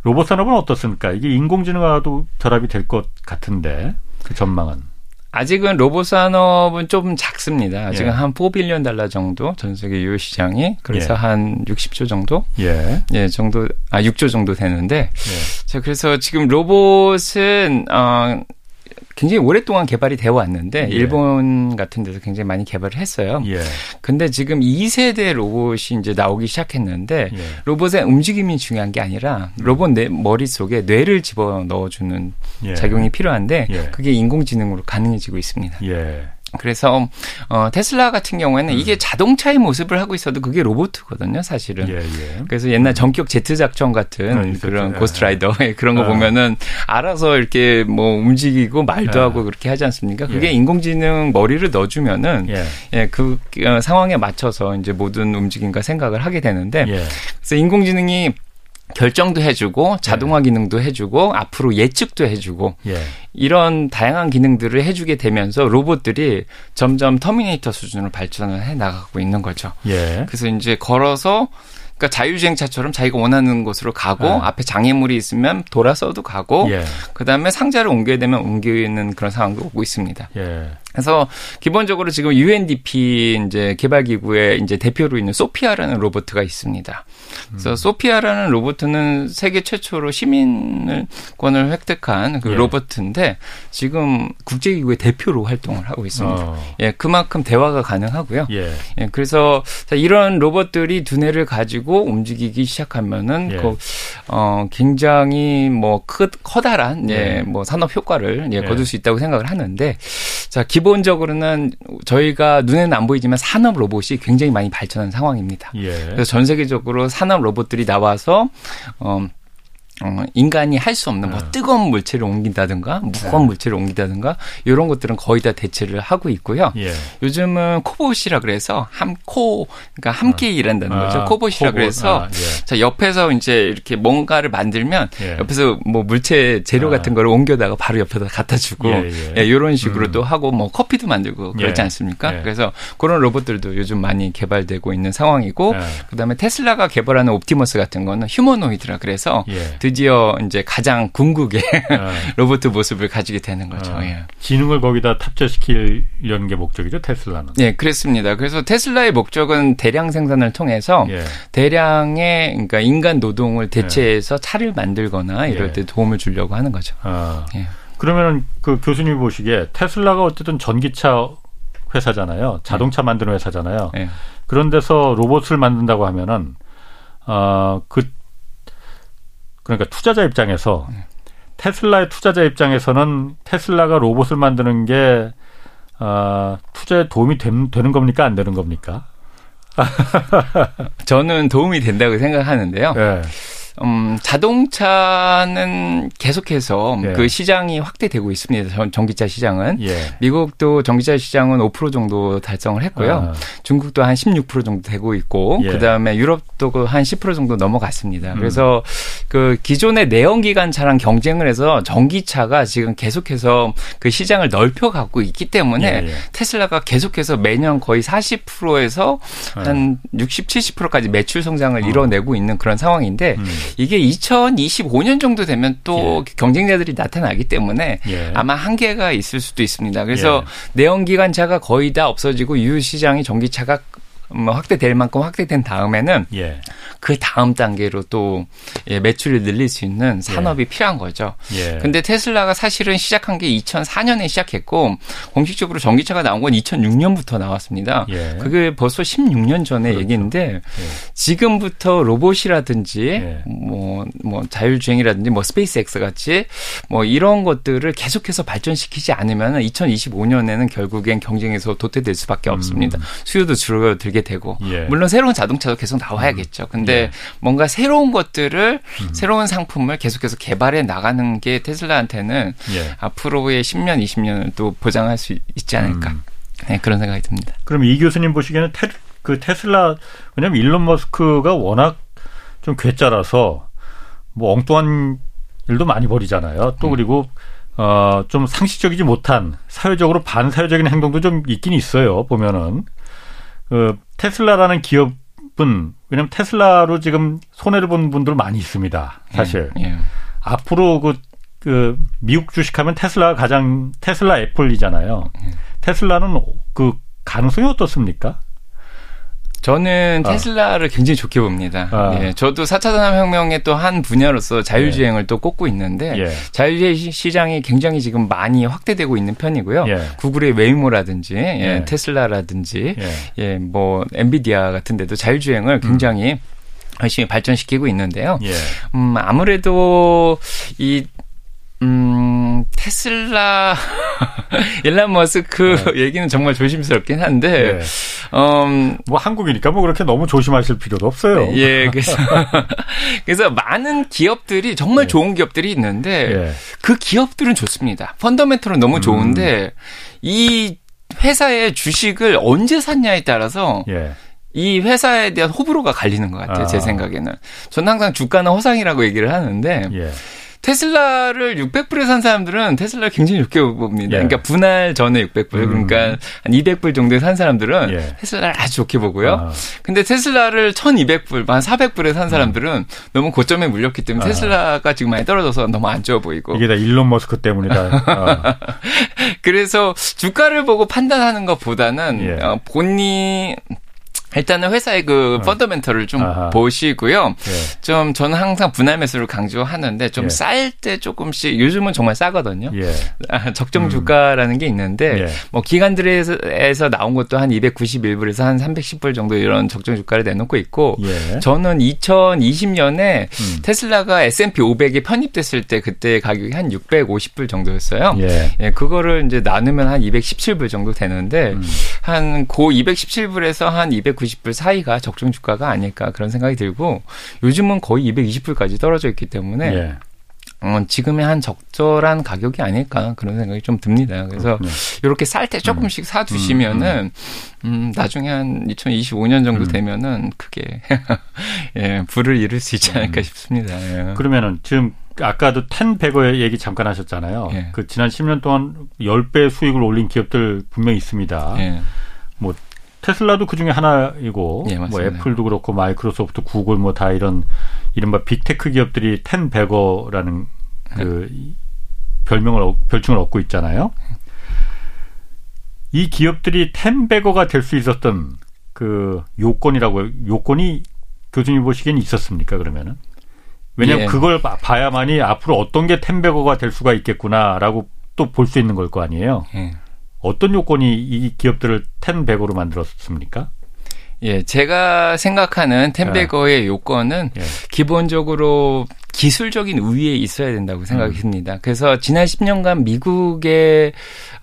로봇 산업은 어떻습니까? 이게 인공지능과도 결합이 될 것 같은데 그 전망은 아직은 로봇 산업은 좀 작습니다. 아직은 예. 한 4빌리언 달러 정도 전 세계 유효 시장이 그래서 예. 한 60조 정도 예. 예 정도 아 6조 정도 되는데 예. 자 그래서 지금 로봇은 어 굉장히 오랫동안 개발이 되어 왔는데 예. 일본 같은 데서 굉장히 많이 개발을 했어요. 예. 근데 지금 2세대 로봇이 이제 나오기 시작했는데 예. 로봇의 움직임이 중요한 게 아니라 로봇 내 머릿속에 뇌를 집어 넣어 주는 예. 작용이 필요한데 예. 그게 인공지능으로 가능해지고 있습니다. 예. 그래서 어 테슬라 같은 경우에는 음. 이게 자동차의 모습을 하고 있어도 그게 로봇이거든요, 사실은. 예, 예. 그래서 옛날 전격 제트 작전 같은 네, 그런 예. 고스트라이더 그런 거 아. 보면은 알아서 이렇게 뭐 움직이고 말도 아. 하고 그렇게 하지 않습니까? 그게 예. 인공지능 머리를 넣어주면은 예. 예, 그 어, 상황에 맞춰서 이제 모든 움직임과 생각을 하게 되는데 예. 그래서 인공지능이 결정도 해주고 자동화 예. 기능도 해주고 앞으로 예측도 해주고 예. 이런 다양한 기능들을 해주게 되면서 로봇들이 점점 터미네이터 수준으로 발전을 해 나가고 있는 거죠. 예. 그래서 이제 걸어서 그러니까 자율주행차처럼 자기가 원하는 곳으로 가고 네. 앞에 장애물이 있으면 돌아서도 가고 예. 그다음에 상자를 옮겨야 되면 옮기는 그런 상황도 오고 있습니다. 예. 그래서 기본적으로 지금 UNDP 이제 개발 기구의 이제 대표로 있는 소피아라는 로봇가 있습니다. 그래서 음. 소피아라는 로봇은 세계 최초로 시민권을 획득한 그 예. 로봇인데 지금 국제 기구의 대표로 활동을 하고 있습니다. 어. 예, 그만큼 대화가 가능하고요. 예. 예 그래서 이런 로봇들이 두뇌를 가지고 움직이기 시작하면은 예. 그, 어, 굉장히 뭐 크, 커다란 예, 예. 뭐 산업 효과를 예, 예, 거둘 수 있다고 생각을 하는데 자 기본적으로는 저희가 눈에는 안 보이지만 산업 로봇이 굉장히 많이 발전한 상황입니다. 예. 그래서 전 세계적으로 산업 로봇들이 나와서 어 어, 인간이 할 수 없는 뭐 네. 뜨거운 물체를 옮긴다든가 무거운 네. 물체를 옮긴다든가 이런 것들은 거의 다 대체를 하고 있고요. 예. 요즘은 코봇이라 그래서 함코 그러니까 함께 아. 일한다는 아, 거죠. 코봇이라 코봇. 그래서 아, 예. 자 옆에서 이제 이렇게 뭔가를 만들면 예. 옆에서 뭐 물체 재료 아. 같은 거를 옮겨다가 바로 옆에다 갖다 주고 예, 예. 예, 이런 식으로 음. 또 하고 뭐 커피도 만들고 그렇지 않습니까? 그래서 그런 로봇들도 요즘 많이 개발되고 있는 상황이고 그다음에 테슬라가 개발하는 옵티머스 같은 거는 휴머노이드라 그래서 드디어 이제 가장 궁극의 아. 로봇 모습을 가지게 되는 거죠. 아. 예. 지능을 거기다 탑재시키려는 게 목적이죠, 테슬라는. 네, 그렇습니다. 그래서 테슬라의 목적은 대량 생산을 통해서 예. 대량의 그러니까 인간 노동을 대체해서 예. 차를 만들거나 이럴 예. 때 도움을 주려고 하는 거죠. 아. 예. 그러면은 그 교수님이 보시기에 테슬라가 어쨌든 전기차 회사잖아요. 자동차 만드는 회사잖아요. 예. 그런 데서 로봇을 만든다고 하면은 어 그 그러니까 투자자 입장에서 테슬라의 투자자 입장에서는 테슬라가 로봇을 만드는 게 어, 투자에 도움이 된, 되는 겁니까 안 되는 겁니까? 저는 도움이 된다고 생각하는데요. 네. 음, 자동차는 계속해서 예. 그 시장이 확대되고 있습니다. 전기차 시장은. 예. 미국도 전기차 시장은 5% 정도 달성을 했고요. 아. 중국도 한 16% 정도 되고 있고, 예. 그 다음에 유럽도 그한10% 정도 넘어갔습니다. 음. 그래서 그 기존의 내연기관 차랑 경쟁을 해서 전기차가 지금 계속해서 그 시장을 넓혀가고 있기 때문에 예, 예. 테슬라가 계속해서 매년 거의 40%에서 한 60, 70%까지 매출 성장을 어. 이뤄내고 있는 그런 상황인데 음. 이게 2025년 정도 되면 또 예. 경쟁자들이 나타나기 때문에 예. 아마 한계가 있을 수도 있습니다. 그래서 예. 내연기관차가 거의 다 없어지고 유효 시장이 전기차가 뭐 확대될 만큼 확대된 다음에는 예. 그 다음 단계로 또 예, 매출을 늘릴 수 있는 산업이 예. 필요한 거죠. 예. 근데 테슬라가 사실은 시작한 게 2004년에 시작했고 공식적으로 전기차가 나온 건 2006년부터 나왔습니다. 예. 그게 벌써 16년 전의 그렇죠. 얘기인데 예. 지금부터 로봇이라든지 뭐뭐 예. 뭐 자율주행이라든지 뭐 스페이스X 같이 뭐 이런 것들을 계속해서 발전시키지 않으면 2025년에는 결국엔 경쟁에서 도태될 수밖에 없습니다. 음. 수요도 줄어들게 되고 물론 새로운 자동차도 계속 나와야겠죠. 근데 근데 네. 뭔가 새로운 것들을 음. 새로운 상품을 계속해서 개발해 나가는 게 테슬라한테는 예. 앞으로의 10년, 20년을 또 보장할 수 있지 않을까. 음. 네, 그런 생각이 듭니다. 그럼 이 교수님 보시기에는 테, 그 테슬라 왜냐면 일론 머스크가 워낙 좀 괴짜라서 뭐 엉뚱한 일도 많이 벌이잖아요. 또 음. 그리고 어, 좀 상식적이지 못한 사회적으로 반사회적인 행동도 좀 있긴 있어요. 보면은 그 테슬라라는 기업 분 왜냐하면 테슬라로 지금 손해를 본 분들 많이 있습니다. 사실 예, 예. 앞으로 그, 그 미국 주식하면 테슬라가 가장 테슬라 애플이잖아요. 예. 테슬라는 그 가능성이 어떻습니까? 저는 아. 테슬라를 어. 굉장히 좋게 봅니다. 아. 예, 저도 4차 산업혁명의 또 한 분야로서 자율주행을 예. 또 꼽고 있는데 예. 자율주행 시장이 굉장히 지금 많이 확대되고 있는 편이고요. 예. 구글의 웨이모라든지 예, 예. 테슬라라든지 예. 뭐 엔비디아 같은 데도 자율주행을 굉장히 음. 열심히 발전시키고 있는데요. 음, 아무래도 이 음, 테슬라, 일란 머스크 네. 얘기는 정말 조심스럽긴 한데, 네. 음, 뭐 한국이니까 뭐 그렇게 너무 조심하실 필요도 없어요. 예, 그래서, 그래서 많은 기업들이 정말 네. 좋은 기업들이 있는데, 예. 그 기업들은 좋습니다. 펀더멘털은 너무 좋은데, 음. 이 회사의 주식을 언제 샀냐에 따라서, 예. 이 회사에 대한 호불호가 갈리는 것 같아요, 아. 제 생각에는. 저는 항상 주가는 허상이라고 얘기를 하는데, 예. 테슬라를 600불에 산 사람들은 테슬라를 굉장히 좋게 봅니다. 예. 그러니까 분할 전에 600불, 음. 그러니까 한 200불 정도에 산 사람들은 예. 테슬라를 아주 좋게 보고요. 아. 근데 테슬라를 1200불, 한 400불에 산 사람들은 음. 너무 고점에 물렸기 때문에 아. 테슬라가 지금 많이 떨어져서 너무 안 좋아 보이고. 이게 다 일론 머스크 때문이다. 아. 그래서 주가를 보고 판단하는 것보다는 예. 어, 본인 일단은 회사의 그 어. 펀더멘털을 좀 아하. 보시고요. 예. 좀 저는 항상 분할 매수를 강조하는데 좀 쌀때 예. 조금씩 요즘은 정말 싸거든요. 예. 아, 적정 음. 주가라는 게 있는데 예. 뭐 기관들에서 나온 것도 한 291불에서 한 310불 정도 이런 적정 주가를 내놓고 있고 예. 저는 2020년에 음. 테슬라가 S&P 500에 편입됐을 때 그때 가격이 한 650불 정도였어요. 예. 예 그거를 이제 나누면 한 217불 정도 되는데 음. 한고 217불에서 한 200. 290불 사이가 적정 주가가 아닐까 그런 생각이 들고 요즘은 거의 220불까지 떨어져 있기 때문에 예. 어, 지금의 한 적절한 가격이 아닐까 그런 생각이 좀 듭니다. 그래서 그렇군요. 이렇게 쌀 때 조금씩 음. 사 두시면은 음, 음, 나중에 한 2025년 정도 음. 되면은 크게 예, 불을 이룰 수 있지 않을까 음. 싶습니다. 예. 그러면은 지금 아까도 텐 베거 얘기 잠깐 하셨잖아요. 예. 그 지난 10년 동안 10배 수익을 올린 기업들 분명히 있습니다. 예. 뭐 테슬라도 그 중에 하나이고 예, 뭐 애플도 그렇고 마이크로소프트, 구글 뭐 다 이런 이른바 빅테크 기업들이 텐베거라는 그 별명을 별칭을 얻고 있잖아요. 이 기업들이 텐베거가 될 수 있었던 그 요건이라고 요건이 교수님 보시기엔 있었습니까 그러면은? 왜냐하면 예. 그걸 봐야만이 앞으로 어떤 게 텐베거가 될 수가 있겠구나라고 또 볼 수 있는 걸 거 아니에요. 예. 어떤 요건이 이 기업들을 텐백으로 만들었습니까? 예, 제가 생각하는 텐베거의 예. 요건은 예. 기본적으로 기술적인 우위에 있어야 된다고 생각이 음. 그래서 지난 10년간 미국의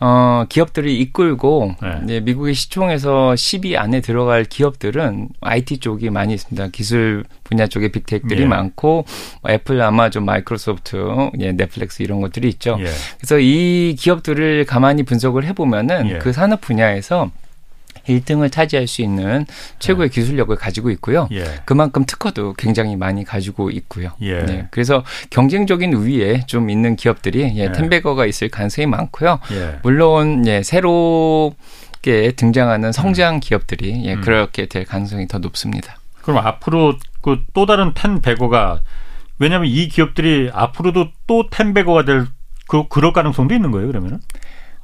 어 기업들이 이끌고 네. 이제 미국의 시총에서 10위 안에 들어갈 기업들은 IT 쪽이 많이 있습니다. 기술 분야 쪽에 빅테크들이 예. 많고 뭐 애플, 아마존, 마이크로소프트, 예, 넷플릭스 이런 것들이 있죠. 예. 그래서 이 기업들을 가만히 분석을 해보면은 예. 그 산업 분야에서 1등을 차지할 수 있는 최고의 네. 기술력을 가지고 있고요. 예. 그만큼 특허도 굉장히 많이 가지고 있고요. 예. 네. 그래서 경쟁적인 우위에 좀 있는 기업들이 예, 예. 텐베거가 있을 가능성이 많고요. 예. 물론 예, 새롭게 등장하는 성장 음. 기업들이 예, 음. 그렇게 될 가능성이 더 높습니다. 그럼 앞으로 그 또 다른 텐베거가 왜냐하면 이 기업들이 앞으로도 또 텐베거가 될 그, 그럴 가능성도 있는 거예요, 그러면은?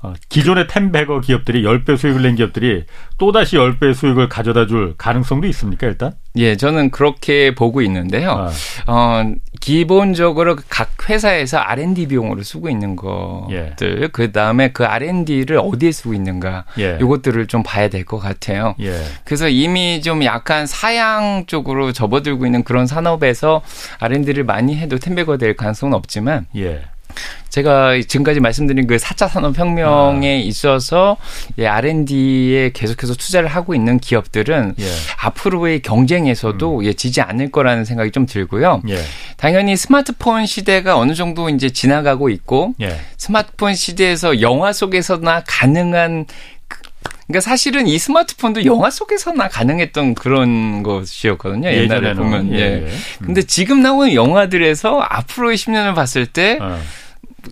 어, 기존의 텐베거 기업들이 10배 수익을 낸 기업들이 또다시 10배 수익을 가져다 줄 가능성도 있습니까, 일단? 예, 저는 그렇게 보고 있는데요. 아. 어, 기본적으로 각 회사에서 R&D 비용으로 쓰고 있는 것들, 예. 그 다음에 그 R&D를 어디에 쓰고 있는가, 예. 이것들을 좀 봐야 될 것 같아요. 예. 그래서 이미 좀 약간 사양 쪽으로 접어들고 있는 그런 산업에서 R&D를 많이 해도 텐베거 될 가능성은 없지만, 예. 제가 지금까지 말씀드린 그 4차 산업혁명에 아. 있어서 예, R&D에 계속해서 투자를 하고 있는 기업들은 예. 앞으로의 경쟁에서도 음. 예, 지지 않을 거라는 생각이 좀 들고요. 예. 당연히 스마트폰 시대가 어느 정도 이제 지나가고 있고 예. 스마트폰 시대에서 영화 속에서나 가능한 그러니까 사실은 이 스마트폰도 영화 속에서나 가능했던 그런 것이었거든요. 옛날에 보면. 예. 예. 음. 근데 지금 나오는 영화들에서 앞으로의 10년을 봤을 때 어.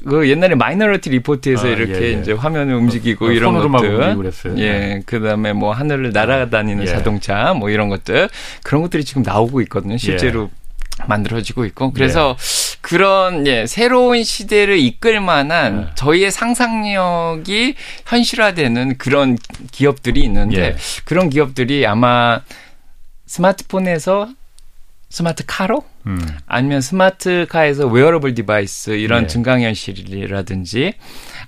그 옛날에 마이너리티 리포트에서 아, 이렇게 예, 예. 이제 화면을 움직이고 어, 이런 것들, 예, 네. 그다음에 뭐 하늘을 날아다니는 예. 자동차 뭐 이런 것들 그런 것들이 지금 나오고 있거든요. 실제로 예. 만들어지고 있고 그래서 예. 그런 예 새로운 시대를 이끌 만한 예. 저희의 상상력이 현실화되는 그런 기업들이 있는데 그런 기업들이 아마 스마트폰에서 스마트 카로 음. 아니면 스마트 카에서 wearable device 이런 네. 증강현실이라든지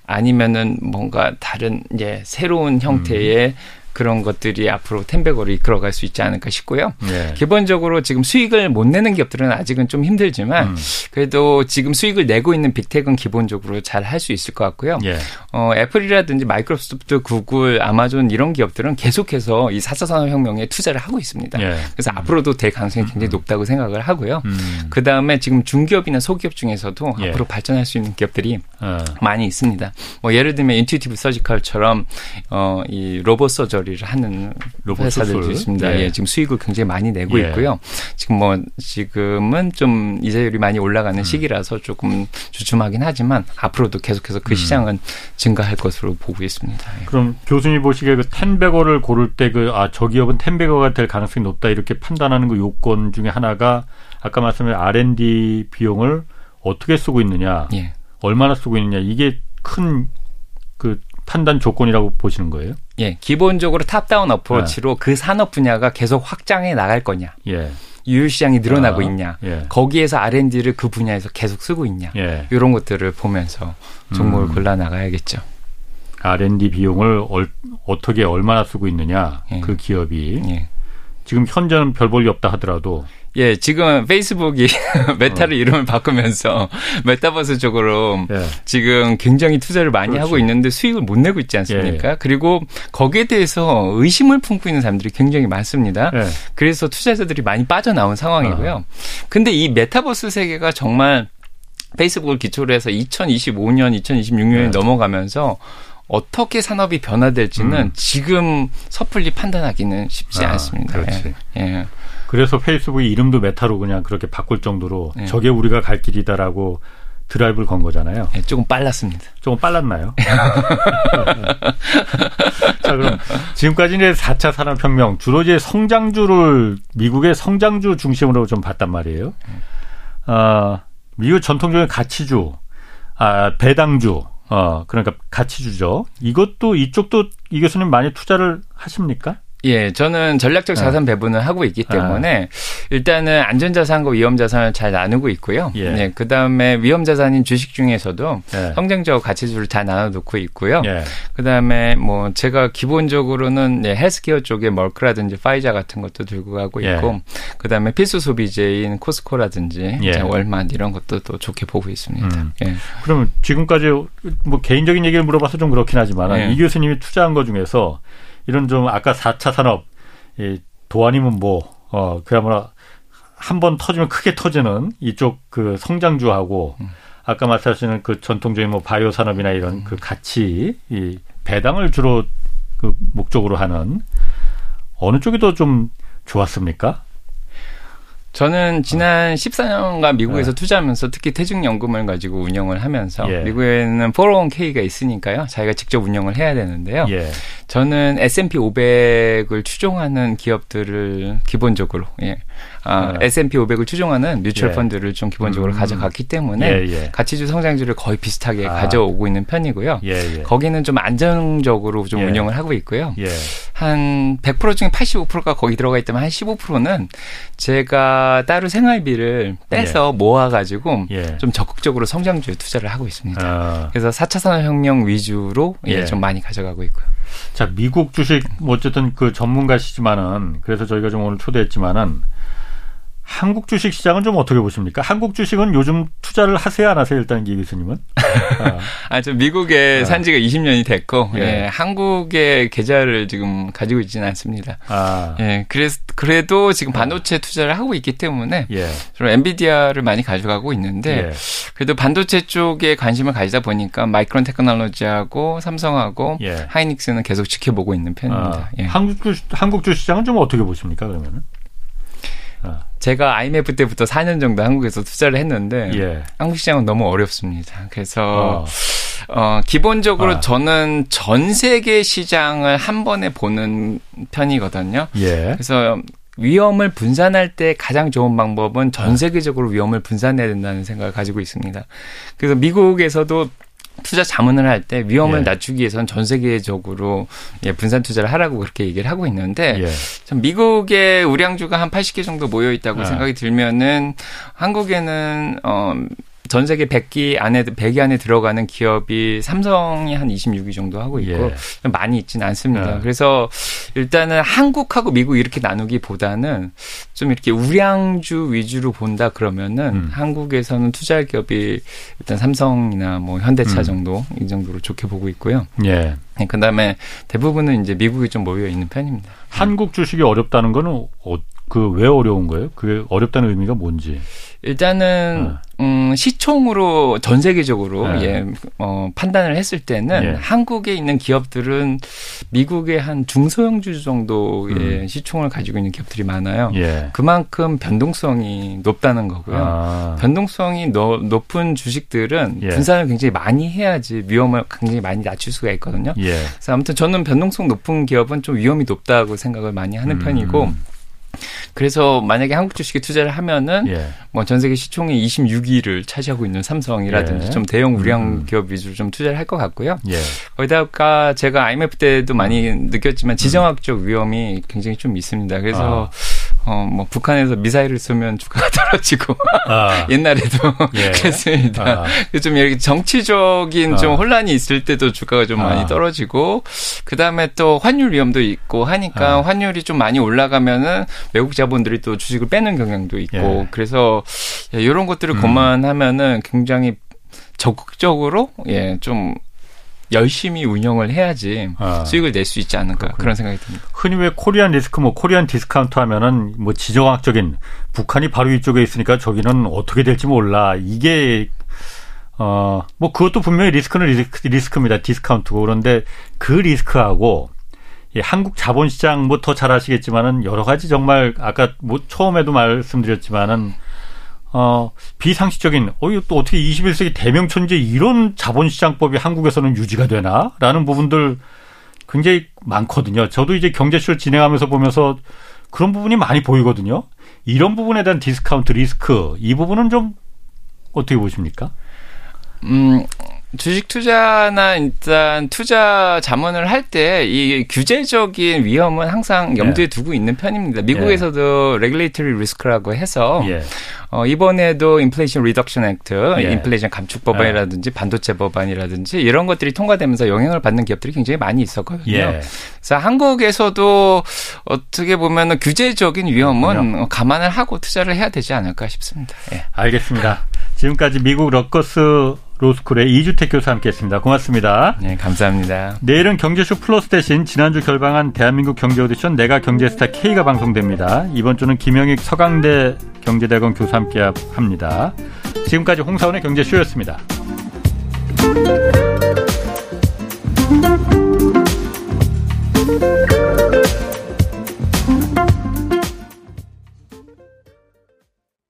아니면은 뭔가 다른 이제 새로운 형태의 음. 그런 것들이 앞으로 ten bagger를 이끌어갈 수 있지 않을까 싶고요. 네. 기본적으로 지금 수익을 못 내는 기업들은 아직은 좀 힘들지만 음. 그래도 지금 수익을 내고 있는 big tech은 기본적으로 잘 할 수 있을 것 같고요. 예. 어, 애플이라든지 마이크로소프트, 구글, 아마존 이런 기업들은 계속해서 이 4차 산업혁명에 투자를 하고 있습니다. 예. 그래서 음. 앞으로도 될 가능성이 굉장히 음. 높다고 생각을 하고요. 음. 그 다음에 지금 중기업이나 소기업 중에서도 예. 앞으로 발전할 수 있는 기업들이 어. 많이 있습니다. 뭐 예를 들면 인투이티브 서지컬처럼 어, 이 로봇 서저 처리를 하는 회사들도 있습니다. 예. 예. 지금 수익을 굉장히 많이 내고 예. 있고요. 지금 뭐 지금은 좀 이자율이 많이 올라가는 음. 시기라서 조금 주춤하긴 하지만 앞으로도 계속해서 그 음. 시장은 증가할 것으로 보고 있습니다. 예. 그럼 교수님 보시기에 그 텐베거를 고를 때 그 아 저 기업은 텐베거가 될 가능성이 높다 이렇게 판단하는 그 요건 중에 하나가 아까 말씀드린 R&D 비용을 어떻게 쓰고 있느냐, 예. 얼마나 쓰고 있느냐 이게 큰그 판단 조건이라고 보시는 거예요? 예, 기본적으로 top-down approach로 네. 그 산업 분야가 계속 확장해 나갈 거냐. 예. 유효 시장이 늘어나고 아, 있냐. 예. 거기에서 R&D를 그 분야에서 계속 쓰고 있냐. 예. 이런 것들을 보면서 종목을 음. 골라 나가야겠죠. R&D 비용을 얼, 어떻게 얼마나 쓰고 있느냐. 예. 그 기업이. 예. 지금 현재는 별 볼일 없다 하더라도 예, 지금 페이스북이 메타를 어. 이름을 바꾸면서 메타버스 쪽으로 예. 지금 굉장히 투자를 많이 그렇죠. 하고 있는데 수익을 못 내고 있지 않습니까? 예, 예. 그리고 거기에 대해서 의심을 품고 있는 사람들이 굉장히 많습니다. 예. 그래서 투자자들이 많이 빠져나온 상황이고요. 어. 근데 이 메타버스 세계가 정말 페이스북을 기초로 해서 2025년, 2026년에 넘어가면서 어떻게 산업이 변화될지는 음. 지금 섣불리 판단하기는 쉽지 아, 않습니다. 그렇지. 예. 예. 그래서 페이스북이 이름도 메타로 그냥 그렇게 바꿀 정도로 네. 저게 우리가 갈 길이다라고 드라이브를 건 거잖아요. 네, 조금 빨랐습니다. 조금 빨랐나요? 자, 그럼 지금까지 이제 4차 산업혁명, 주로 이제 성장주를 미국의 성장주 중심으로 좀 봤단 말이에요. 어, 미국 전통적인 가치주, 아, 배당주, 어, 그러니까 가치주죠. 이것도 이쪽도 이 교수님 많이 투자를 하십니까? 예, 저는 전략적 자산 네. 배분을 하고 있기 때문에 아. 일단은 안전 자산과 위험 자산을 잘 나누고 있고요. 예. 네, 그 다음에 위험 자산인 주식 중에서도 예. 성장적 가치주를 잘 나눠 놓고 있고요. 예. 그 다음에 뭐 제가 기본적으로는 네, 헬스케어 쪽에 멀크라든지 파이자 같은 것도 들고 가고 예. 있고, 그 다음에 필수 소비재인 코스코라든지 예. 월맛 이런 것도 또 좋게 보고 있습니다. 음. 예. 그러면 지금까지 뭐 개인적인 얘기를 물어봐서 좀 그렇긴 하지만 이 교수님이 투자한 것 중에서 이런 좀 아까 4차 산업 이 도안이면 뭐 어, 그야말로 한 번 터지면 크게 터지는 이쪽 그 성장주하고 음. 아까 말씀하시는 그 전통적인 뭐 바이오 산업이나 이런 음. 그 가치 이 배당을 주로 그 목적으로 하는 어느 쪽이 더 좀 좋았습니까? 저는 지난 14년간 미국에서 네. 투자하면서 특히 퇴직연금을 가지고 운영을 하면서 예. 미국에는 401k가 있으니까요. 자기가 직접 운영을 해야 되는데요. 예. 저는 S&P 500을 추종하는 기업들을 기본적으로 예. 아, 네. S&P 500을 추종하는 뮤추얼 예. 펀드를 좀 기본적으로 음. 가져갔기 때문에 예, 예. 가치주 성장주를 거의 비슷하게 아. 가져오고 있는 편이고요. 예, 예. 거기는 좀 안정적으로 좀 예. 운영을 하고 있고요. 한 100% 중에 85%가 거기 들어가 있다면 한 15%는 제가 따로 생활비를 빼서 모아가지고 좀 적극적으로 성장주에 투자를 하고 있습니다. 아. 그래서 4차 산업혁명 위주로 좀 많이 가져가고 있고요. 자, 미국 주식 뭐 어쨌든 그 전문가시지만은 그래서 저희가 좀 오늘 초대했지만은 한국 주식 시장은 좀 어떻게 보십니까? 한국 주식은 요즘 투자를 하세요, 안 하세요? 일단 기 교수님은. 아, 아 저 미국에 아. 산 지가 20년이 됐고, 예. 예. 한국의 계좌를 지금 가지고 있지는 않습니다. 아. 예, 그래서 그래도 지금 반도체 투자를 하고 있기 때문에 예. 저는 엔비디아를 많이 가져가고 있는데, 예. 그래도 반도체 쪽에 관심을 가지다 보니까 마이크론 테크놀로지하고 삼성하고 예. 하이닉스는 계속 지켜보고 있는 편입니다. 아. 예. 한국 주 한국 주시장은 좀 어떻게 보십니까? 그러면은? 제가 IMF 때부터 4년 정도 한국에서 투자를 했는데 예. 한국 시장은 너무 어렵습니다. 그래서 어, 어 기본적으로 아. 저는 전 세계 시장을 한 번에 보는 편이거든요. 예. 그래서 위험을 분산할 때 가장 좋은 방법은 전 아. 세계적으로 위험을 분산해야 된다는 생각을 가지고 있습니다. 그래서 미국에서도 투자 자문을 할 때 위험을 예. 낮추기 위해서는 전 세계적으로 예, 분산 투자를 하라고 그렇게 얘기를 하고 있는데 예. 참 미국의 우량주가 한 80개 정도 모여 있다고 아. 생각이 들면은 한국에는 어 전 세계 100기 안에 100위 안에 들어가는 기업이 삼성이 한 26위 정도 하고 있고 예. 많이 있지는 않습니다. 예. 그래서 일단은 한국하고 미국 이렇게 나누기보다는 좀 이렇게 우량주 위주로 본다 그러면은 음. 한국에서는 투자할 기업이 일단 삼성이나 뭐 현대차 음. 정도 이 정도로 좋게 보고 있고요. 예. 네, 그다음에 대부분은 이제 미국이 좀 모여 있는 편입니다. 한국 주식이 어렵다는 거는 어, 그 왜 어려운 거예요? 그게 어렵다는 의미가 뭔지. 일단은 네. 음, 시총으로 전 세계적으로 네. 예, 어, 판단을 했을 때는 예. 한국에 있는 기업들은 미국의 한 중소형주 정도의 음. 시총을 가지고 있는 기업들이 많아요. 예. 그만큼 변동성이 높다는 거고요. 아. 변동성이 너, 높은 주식들은 예. 분산을 굉장히 많이 해야지 위험을 굉장히 많이 낮출 수가 있거든요. 예. 그래서 아무튼 저는 변동성 높은 기업은 좀 위험이 높다고 생각을 많이 하는 음. 편이고 그래서 만약에 한국 주식에 투자를 하면은 예. 뭐전 세계 시총의 26위를 차지하고 있는 삼성이라든지 예. 좀 대형 우량 음. 기업 위주로 좀 투자를 할 것 같고요. 예. 거기다가 제가 IMF 때도 많이 느꼈지만 지정학적 위험이 굉장히 좀 있습니다. 그래서 아. 어, 뭐, 북한에서 미사일을 쏘면 주가가 떨어지고, 아. 옛날에도 예. 그랬습니다. 아. 좀 이렇게 정치적인 아. 좀 혼란이 있을 때도 주가가 좀 많이 아. 떨어지고, 그 다음에 또 환율 위험도 있고 하니까 아. 환율이 좀 많이 올라가면은 외국 자본들이 또 주식을 빼는 경향도 있고, 예. 그래서 이런 것들을 음. 고만하면은 굉장히 적극적으로, 예, 좀 열심히 운영을 해야지 아. 수익을 낼 수 있지 않을까 그렇군요. 그런 생각이 듭니다. 흔히 왜 Korean risk 뭐 Korean discount 하면은 뭐 지정학적인 북한이 바로 이쪽에 있으니까 저기는 어떻게 될지 몰라. 이게 어 뭐 그것도 분명히 리스크는 리스크, 리스크입니다. 디스카운트고 그런데 그 리스크하고 예, 한국 자본시장 뭐 더 잘 아시겠지만은 여러 가지 정말 아까 뭐 처음에도 말씀드렸지만은 어, 비상식적인, 어, 이거 또 어떻게 21세기 대명천지에 이런 자본시장법이 한국에서는 유지가 되나? 라는 부분들 굉장히 많거든요. 저도 이제 경제쇼를 진행하면서 보면서 그런 부분이 많이 보이거든요. 이런 부분에 대한 디스카운트 리스크, 이 부분은 좀 어떻게 보십니까? 음, 주식 투자나 일단 투자 자문을 할 때 이 규제적인 위험은 항상 염두에 예. 두고 있는 편입니다. 미국에서도 regulatory risk라고 해서 예. 어, 이번에도 Inflation Reduction Act, 예. 인플레이션 감축 법안이라든지 예. 반도체 법안이라든지 이런 것들이 통과되면서 영향을 받는 기업들이 굉장히 많이 있었거든요. 예. 그래서 한국에서도 어떻게 보면 규제적인 위험은. 감안을 하고 투자를 해야 되지 않을까 싶습니다. 예. 알겠습니다. 지금까지 미국 럿거스 로스쿨의 이주택 교수 함께했습니다. 고맙습니다. 네, 감사합니다. 내일은 경제쇼 플러스 대신 지난주 결방한 대한민국 경제 오디션 내가 경제스타 K가 방송됩니다. 이번 주는 김영익 서강대 경제대학원 교수 함께합니다. 지금까지 홍사원의 경제쇼였습니다.